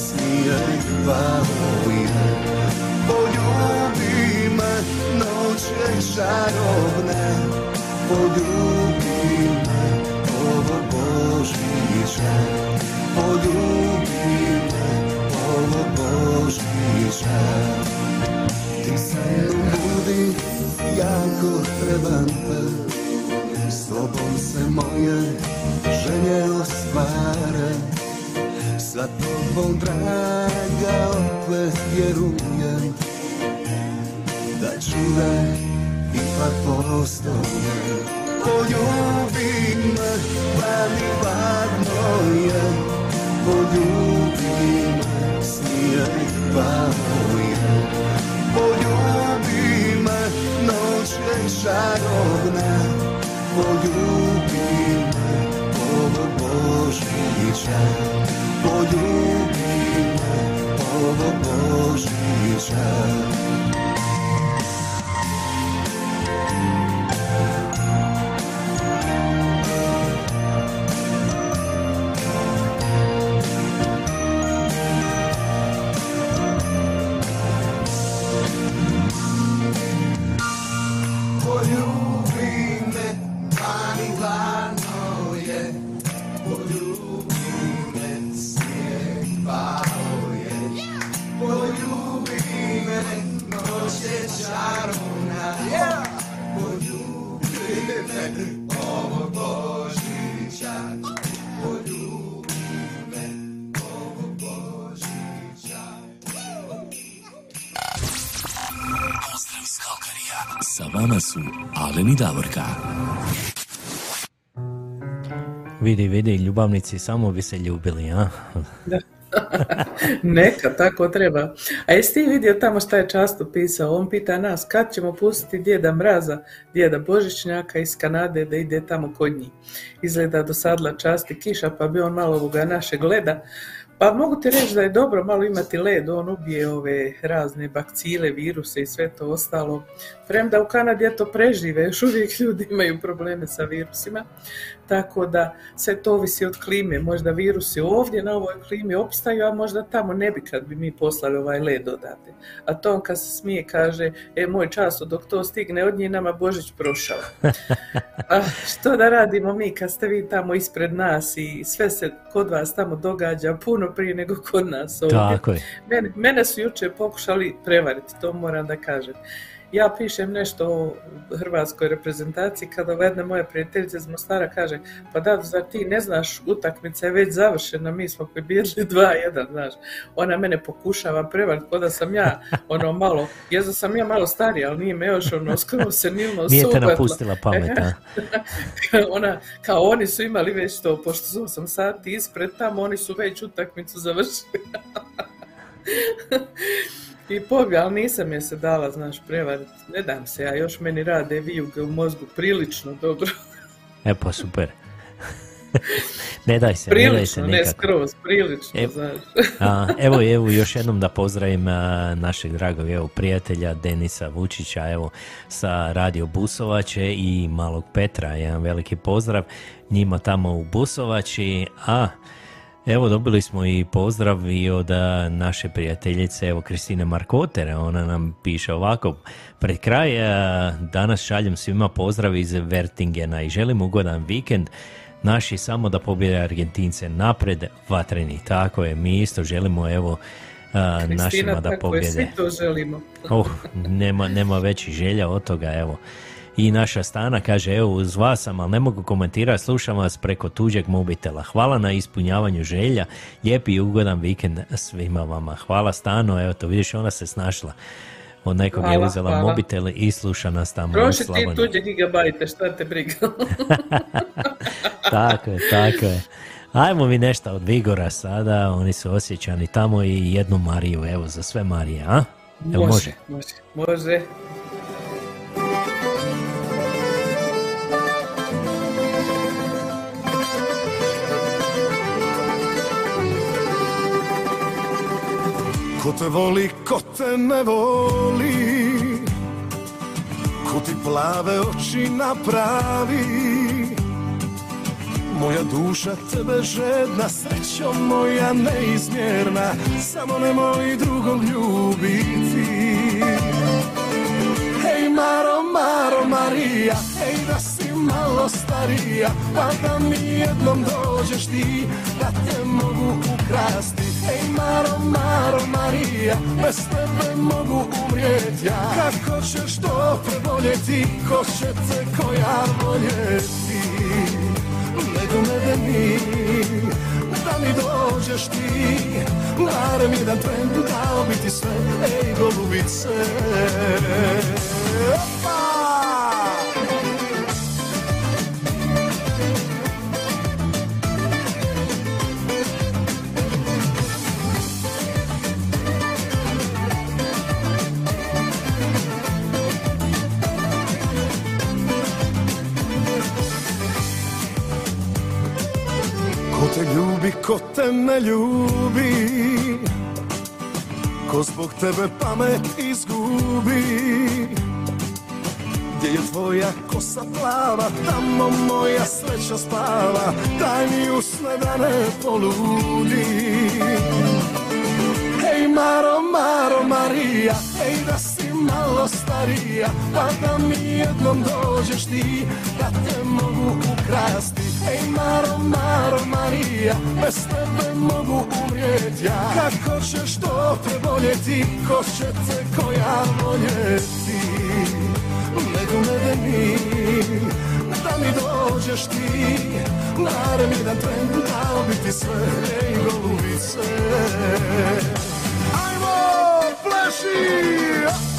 Speaker 10: pavuje žarovna Poljubi me, ovo Božića Poljubi me, ovo Božića Ti sa mnom budi, jako te. S tobom se moje želje ostvare. Sa tobom, draga, opet vjerujem. Da čuda ipak postoje Poljubi me, pa mi varno je Poljubi me, smijaj pavuje Poljubi me, noć je žarovna Poljubi me, ovo Božića. Poljubi me, ovo Božića
Speaker 4: Vidi, vidi, ljubavnici samo bi se ljubili, a?
Speaker 3: Neka, tako treba. A jesi ti vidio tamo šta je často pisao? On pita nas kad ćemo pustiti djeda Mraza, djeda Božićnjaka iz Kanade da ide tamo kod njih. Izgleda dosadla časti kiša pa bi on malo ovoga naše gleda. Pa mogu ti reći da je dobro malo imati led, on ubije ove razne bakcile, viruse i sve to ostalo. Premda u Kanadi je to prežive, još uvijek ljudi imaju probleme sa virusima. Tako da sve to ovisi od klime. Možda virusi ovdje na ovoj klimi opstaju, a možda tamo ne bi kad bi mi poslali ovaj led odavde. A to on kad se smije kaže, e moj čas dok to stigne od njih nama Božić prošao. A što da radimo mi kad ste vi tamo ispred nas i sve se kod vas tamo događa puno prije nego kod nas ovdje.
Speaker 4: Tako je.
Speaker 3: Mene, mene su jučer pokušali prevariti, to moram da kažem. Ja pišem nešto o hrvatskoj reprezentaciji kada jedna moja prijateljica iz Mostara kaže pa da, zar ti ne znaš, utakmica je već završena, mi smo pobijedili 2-1, znaš. Ona mene pokušava prevariti, kao da sam ja ono malo, ja da sam ja malo starija, ali nije me još ono skoro senilno
Speaker 4: Nije te napustila pamet?
Speaker 3: Ona, kao oni su imali već to, pošto su 8 sati ispred tamo, oni su već utakmicu završili. I pobje, ali nisam je se dala, znaš, prevariti. Ne dam se ja, još meni rade vijuge u mozgu prilično dobro.
Speaker 4: E pa super. ne daj se, ne daj se
Speaker 3: Prilično, ne
Speaker 4: nikako.
Speaker 3: skroz, prilično,
Speaker 4: E,
Speaker 3: znaš.
Speaker 4: A, evo, evo još jednom da pozdravim a, našeg dragog evo, prijatelja Denisa Vučića evo, sa Radio Busovače i malog Petra, jedan veliki pozdrav njima tamo u Busovači, a evo dobili smo i pozdrav i od naše prijateljice evo Kristine Markotere, ona nam piše ovako, pred kraj danas šaljem svima pozdrav iz Vertingena i želim ugodan vikend, naši samo da pobjede Argentince napred, vatreni, tako je, mi isto želimo evo
Speaker 3: Kristina,
Speaker 4: našima da
Speaker 3: tako je,
Speaker 4: pobjede.
Speaker 3: svi to želimo.
Speaker 4: Oh, nema, nema većih želja od toga, evo. I naša stana kaže, evo uz vas sam, ali ne mogu komentirati, slušam vas preko tuđeg mobitela. Hvala na ispunjavanju želja, lijepi i ugodan vikend svima vama. Hvala stano, evo to vidiš, ona se snašla. Od nekog je
Speaker 3: Hvala,
Speaker 4: uzela
Speaker 3: hvala.
Speaker 4: mobitel i sluša nas tamo u
Speaker 3: Troši ti tuđe gigabajte, šta te briga.
Speaker 4: tako je, tako je. Ajmo mi nešto od Vigora sada, oni su osjećani tamo i jednu Mariju, evo za sve Marije, a? Jel može?
Speaker 3: može, može.
Speaker 26: Ko te voli, ko te ne voli. Ko ti plave oči napravi. Moja duša tebe žedna, srećo moja neizmjerna. Samo nemoj drugog ljubiti Maro, Maro, Marija, hej da si malo starija Pa da mi jednom dođeš ti, da te mogu ukrasti Hej Maro, Maro, Marija, bez tebe mogu umrijet ja Kako ćeš to preboljeti, ko će te koja voljeti Nego me da mi, da mi dođeš ti Barem jedan tren, dao bi ti sve, ej golubice! Ko te ne ljubi Ko zbog tebe pamet izgubi Gdje je tvoja kosa plava Tamo moja sreća spava Daj mi usne da ne poludim Hej Maro, Maro, Marija, hej da si malo starija, pa da mi jednom dođeš ti, da te mogu ukrasti. Hej Maro, Maro, Marija, bez tebe mogu umrijet ja. Kako ćeš to preboljeti, ko će te koja voljeti? Me da mi, da mi dođeš ti, barem jedan tren, dao bi ti sve, ej golubice. Ajmo, pleši!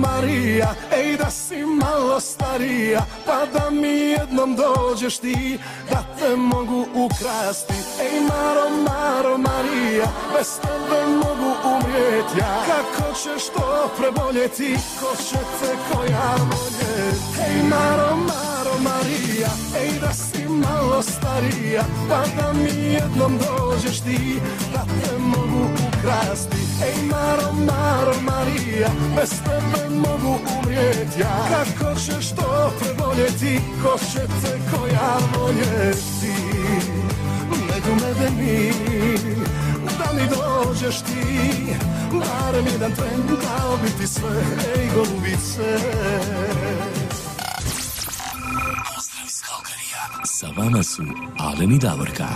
Speaker 26: Marija, ej da si malo starija, pa da mi jednom dođeš ti, da te mogu ukrasti. Ej Maro, Maro, Marija, bez tebe mogu umrijet ja. Kako ćeš to preboljeti, ko će te koja voljeti? Hej Maro, Maro, Marija, ej da si malo starija, pa da mi jednom dođeš ti, da te mogu ukrasti. Ej Maro, Maro, Marija, bez tebe mogu umrijet ja. Kako ćeš to preboljeti, ko će te koja voljeti? Nego me da mi, da mi dođeš ti, barem jedan tren, dao bi ti sve, ej golubice.
Speaker 27: Sa vama su Alen i Davorka.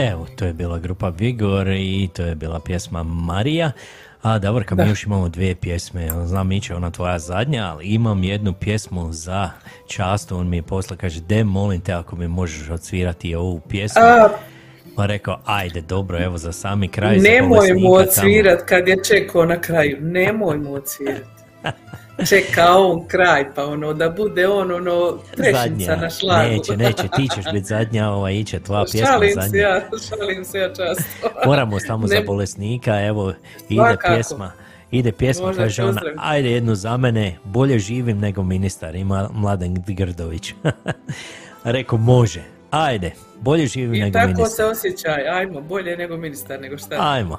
Speaker 4: Evo, to je bila grupa Vigor i to je bila pjesma Marija. A Davorka, mi
Speaker 3: Da.
Speaker 4: još imamo dvije pjesme. Znam, Miće, ona tvoja zadnja, ali imam jednu pjesmu za častu. On mi je posla, kaže, de, molim te, ako mi možeš odsvirati ovu pjesmu.
Speaker 3: A,
Speaker 4: Pa rekao, ajde, dobro, evo, za sami kraj.
Speaker 3: nemoj mu odsvirat kad je čekao na kraju. Nemoj mu odsvirat. Čeka on kraj, pa ono, da bude on, ono, trešnica na šlagu.
Speaker 4: Neće, neće, ti ćeš biti zadnja, ovaj, iće tvoja pjesma
Speaker 3: Šalim se
Speaker 4: zadnja.
Speaker 3: ja, šalim se ja často.
Speaker 4: Moramo samo za
Speaker 3: Ne-
Speaker 4: bolesnika, evo, ide
Speaker 3: Svakako.
Speaker 4: pjesma. Ide pjesma,
Speaker 3: Možda
Speaker 4: kaže ona, ajde jednu za mene, bolje živim nego ministar, ima Mladen Grdović. Rekao, može, ajde, bolje živim
Speaker 3: I
Speaker 4: nego
Speaker 3: tako
Speaker 4: ministar.
Speaker 3: se osjećaj, ajmo, bolje nego ministar, nego šta.
Speaker 4: Ajmo.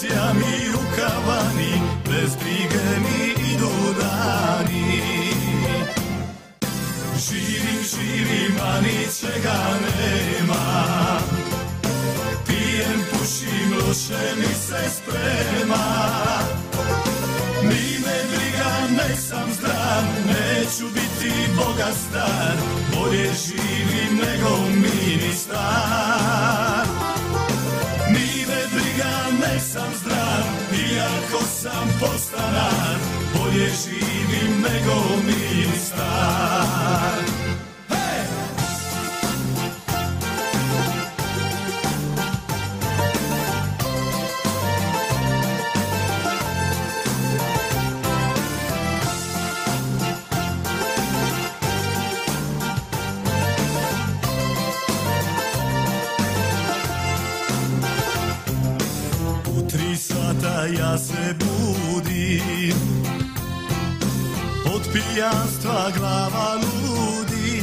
Speaker 11: Penzija mi u kavani Bez brige mi idu dani. Živim, živim, a ničega nema. Pijem, pušim, loše mi se sprema. Ni me briga, nek sam zdrav Neću biti bogastar Bolje živim nego ministar sam zdrav Iako sam postanar Bolje živim nego ministar Hej! Ja se budim. Od pijanstva glava ludi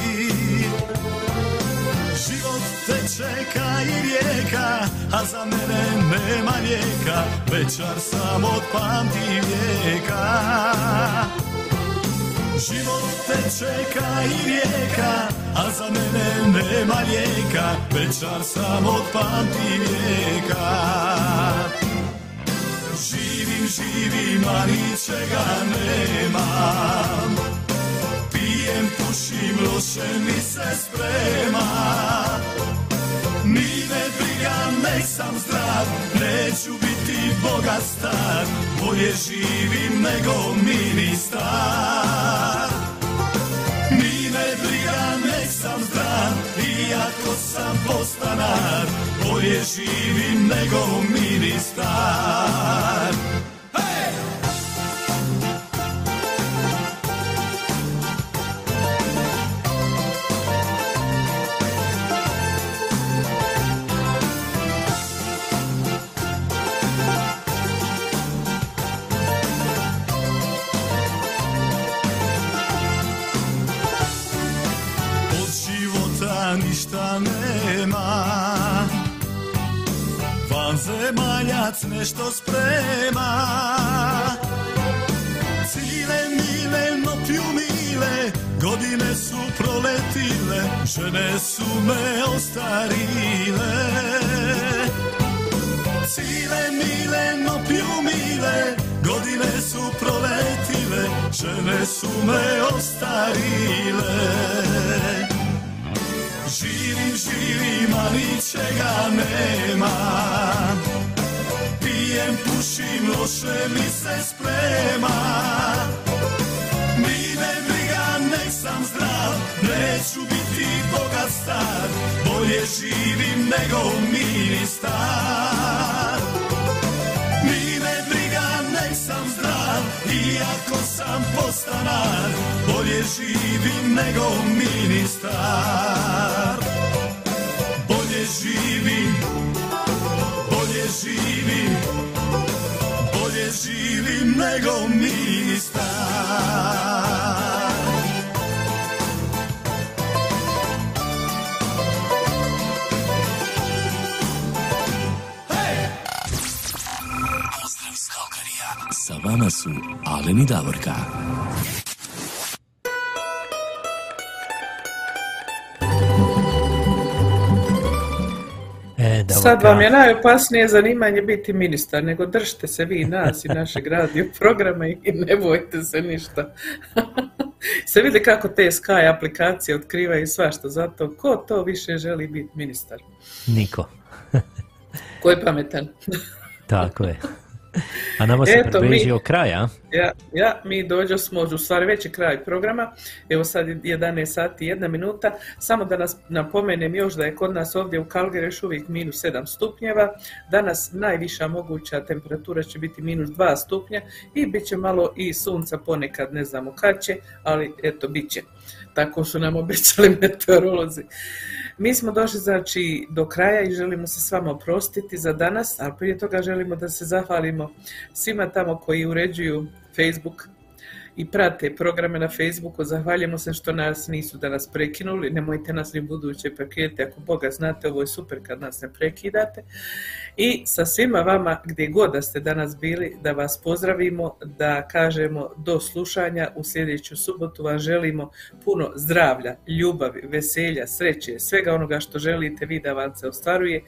Speaker 11: Život teče ka i rijeka A za mene nema lijeka. Večar sam od pamti vijeka. Život teče ka i rijeka A za mene nema lijeka. Večar sam od pamti vijeka Živim, a ničega nemam Pijem, pušim, loše mi se sprema. Ni me briga, nek sam zdrav Neću biti bogat star Bolje živim nego ministar. Ni me briga, nek sam zdrav Iako sam postanar Bolje živim nego ministar Vanzemaljac nešto sprema. Cile mile, pju mile Godine su proletile Žene su me ostarile. Cile mile, no pju mile Godine su proletile Žene su me ostarile Živim, živim, a ničega nema. Pijem, pušim, loše mi se sprema. Ni me briga, nek sam zdrav Neću biti bogat star. Bolje živim nego ministar. Ni me briga, nek sam zdrav Iako sam postanar Bolje živim nego ministar. Bolje živim Bolje živim Bolje živim nego ministar.
Speaker 9: Kalkarija. Sa vama su Alen i Davorka.
Speaker 3: Sad vam je najopasnije zanimanje biti ministar, nego držite se vi nas i našeg radio programa i ne bojte se ništa. se vidi kako te Sky aplikacije otkrivaju svašta, zato ko to više želi biti ministar?
Speaker 4: Niko.
Speaker 3: Ko je pametan?
Speaker 4: Tako je. A nama se
Speaker 3: Eto, mi-
Speaker 4: približio kraj, a?
Speaker 3: Ja, ja, mi dođo smo, u stvari već je kraj programa, evo sad je 11 sati i jedna minuta, samo da nas napomenem još da je kod nas ovdje u Kalgari još uvijek minus 7 stupnjeva, danas najviša moguća temperatura će biti minus 2 stupnja i bit će malo i sunca ponekad, ne znamo kad će, ali eto, bit će. Tako su nam obećali meteorolozi. Mi smo došli znači do kraja i želimo se s vama oprostiti za danas, ali prije toga želimo da se zahvalimo svima tamo koji uređuju Facebook i prate programe na Facebooku. Zahvaljujemo se što nas nisu da nas prekinuli. Nemojte nas ni buduće prekidati. Ako Boga znate, ovo je super kad nas ne prekidate. I sa svima vama, gdje god da ste danas bili, da vas pozdravimo, da kažemo do slušanja. U sljedeću subotu vam želimo puno zdravlja, ljubavi, veselja, sreće, svega onoga što želite vi da vam se ostvaruje.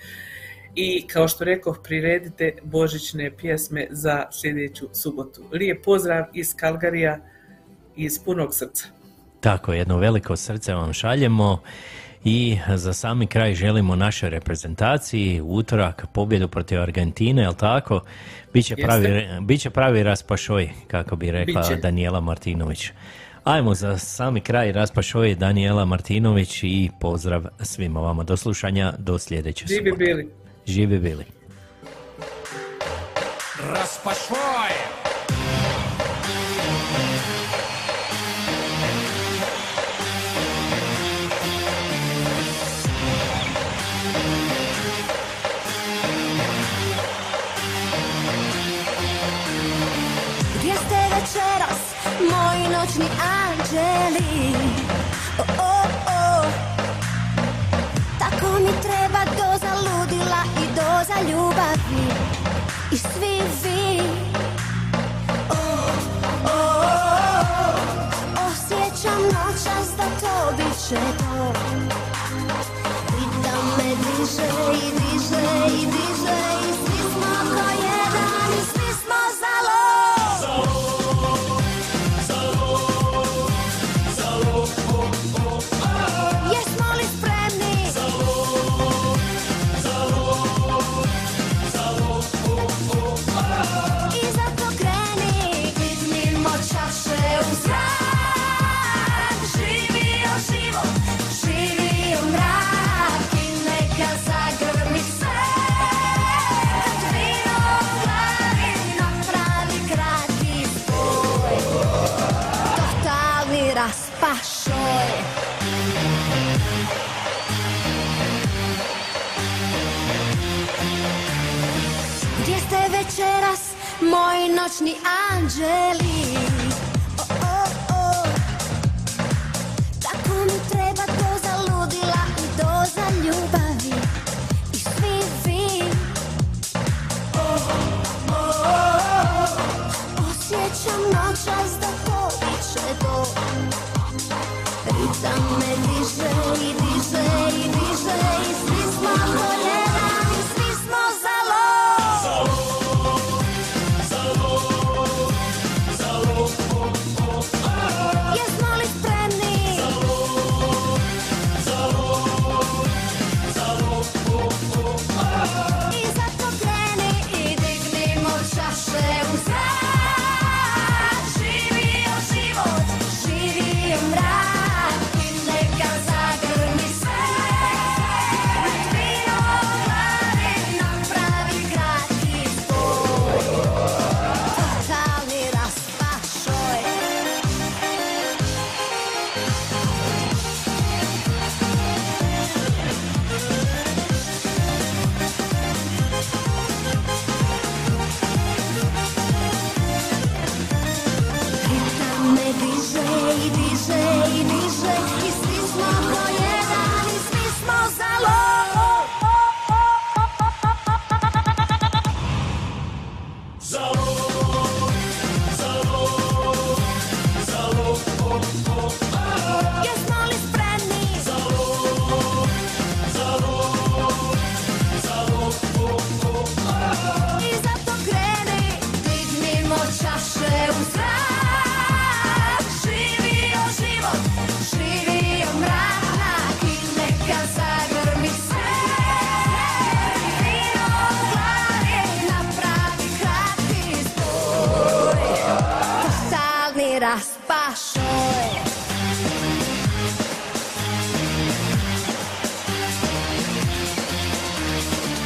Speaker 3: I kao što rekoh, priredite božićne pjesme za sljedeću subotu. Lijep pozdrav iz Kalgarija, iz punog srca.
Speaker 4: Tako, jedno veliko srce vam šaljemo i za sami kraj želimo našoj reprezentaciji utorak pobjedu protiv Argentine, jel tako? Biće pravi, biće pravi raspašoj, kako bi rekla
Speaker 3: Biće.
Speaker 4: Daniela Martinović. Ajmo za sami kraj raspašoj Daniela Martinović i pozdrav svima vama. Do slušanja, do sljedeće
Speaker 3: Živi
Speaker 4: subote.
Speaker 3: bili.
Speaker 4: Živi bili.
Speaker 28: Raspašvaj!
Speaker 16: Anđeli? O, o, o. Tako mi treba doza ludila i doza ljubavi I svi vi. Osjećam noćas da to bit noćni anđeli? O, o, o. Tako mi treba doza ludila i doza ljubavi I svi vi. Osjećam noćas da to biće to Ritam me diže i diže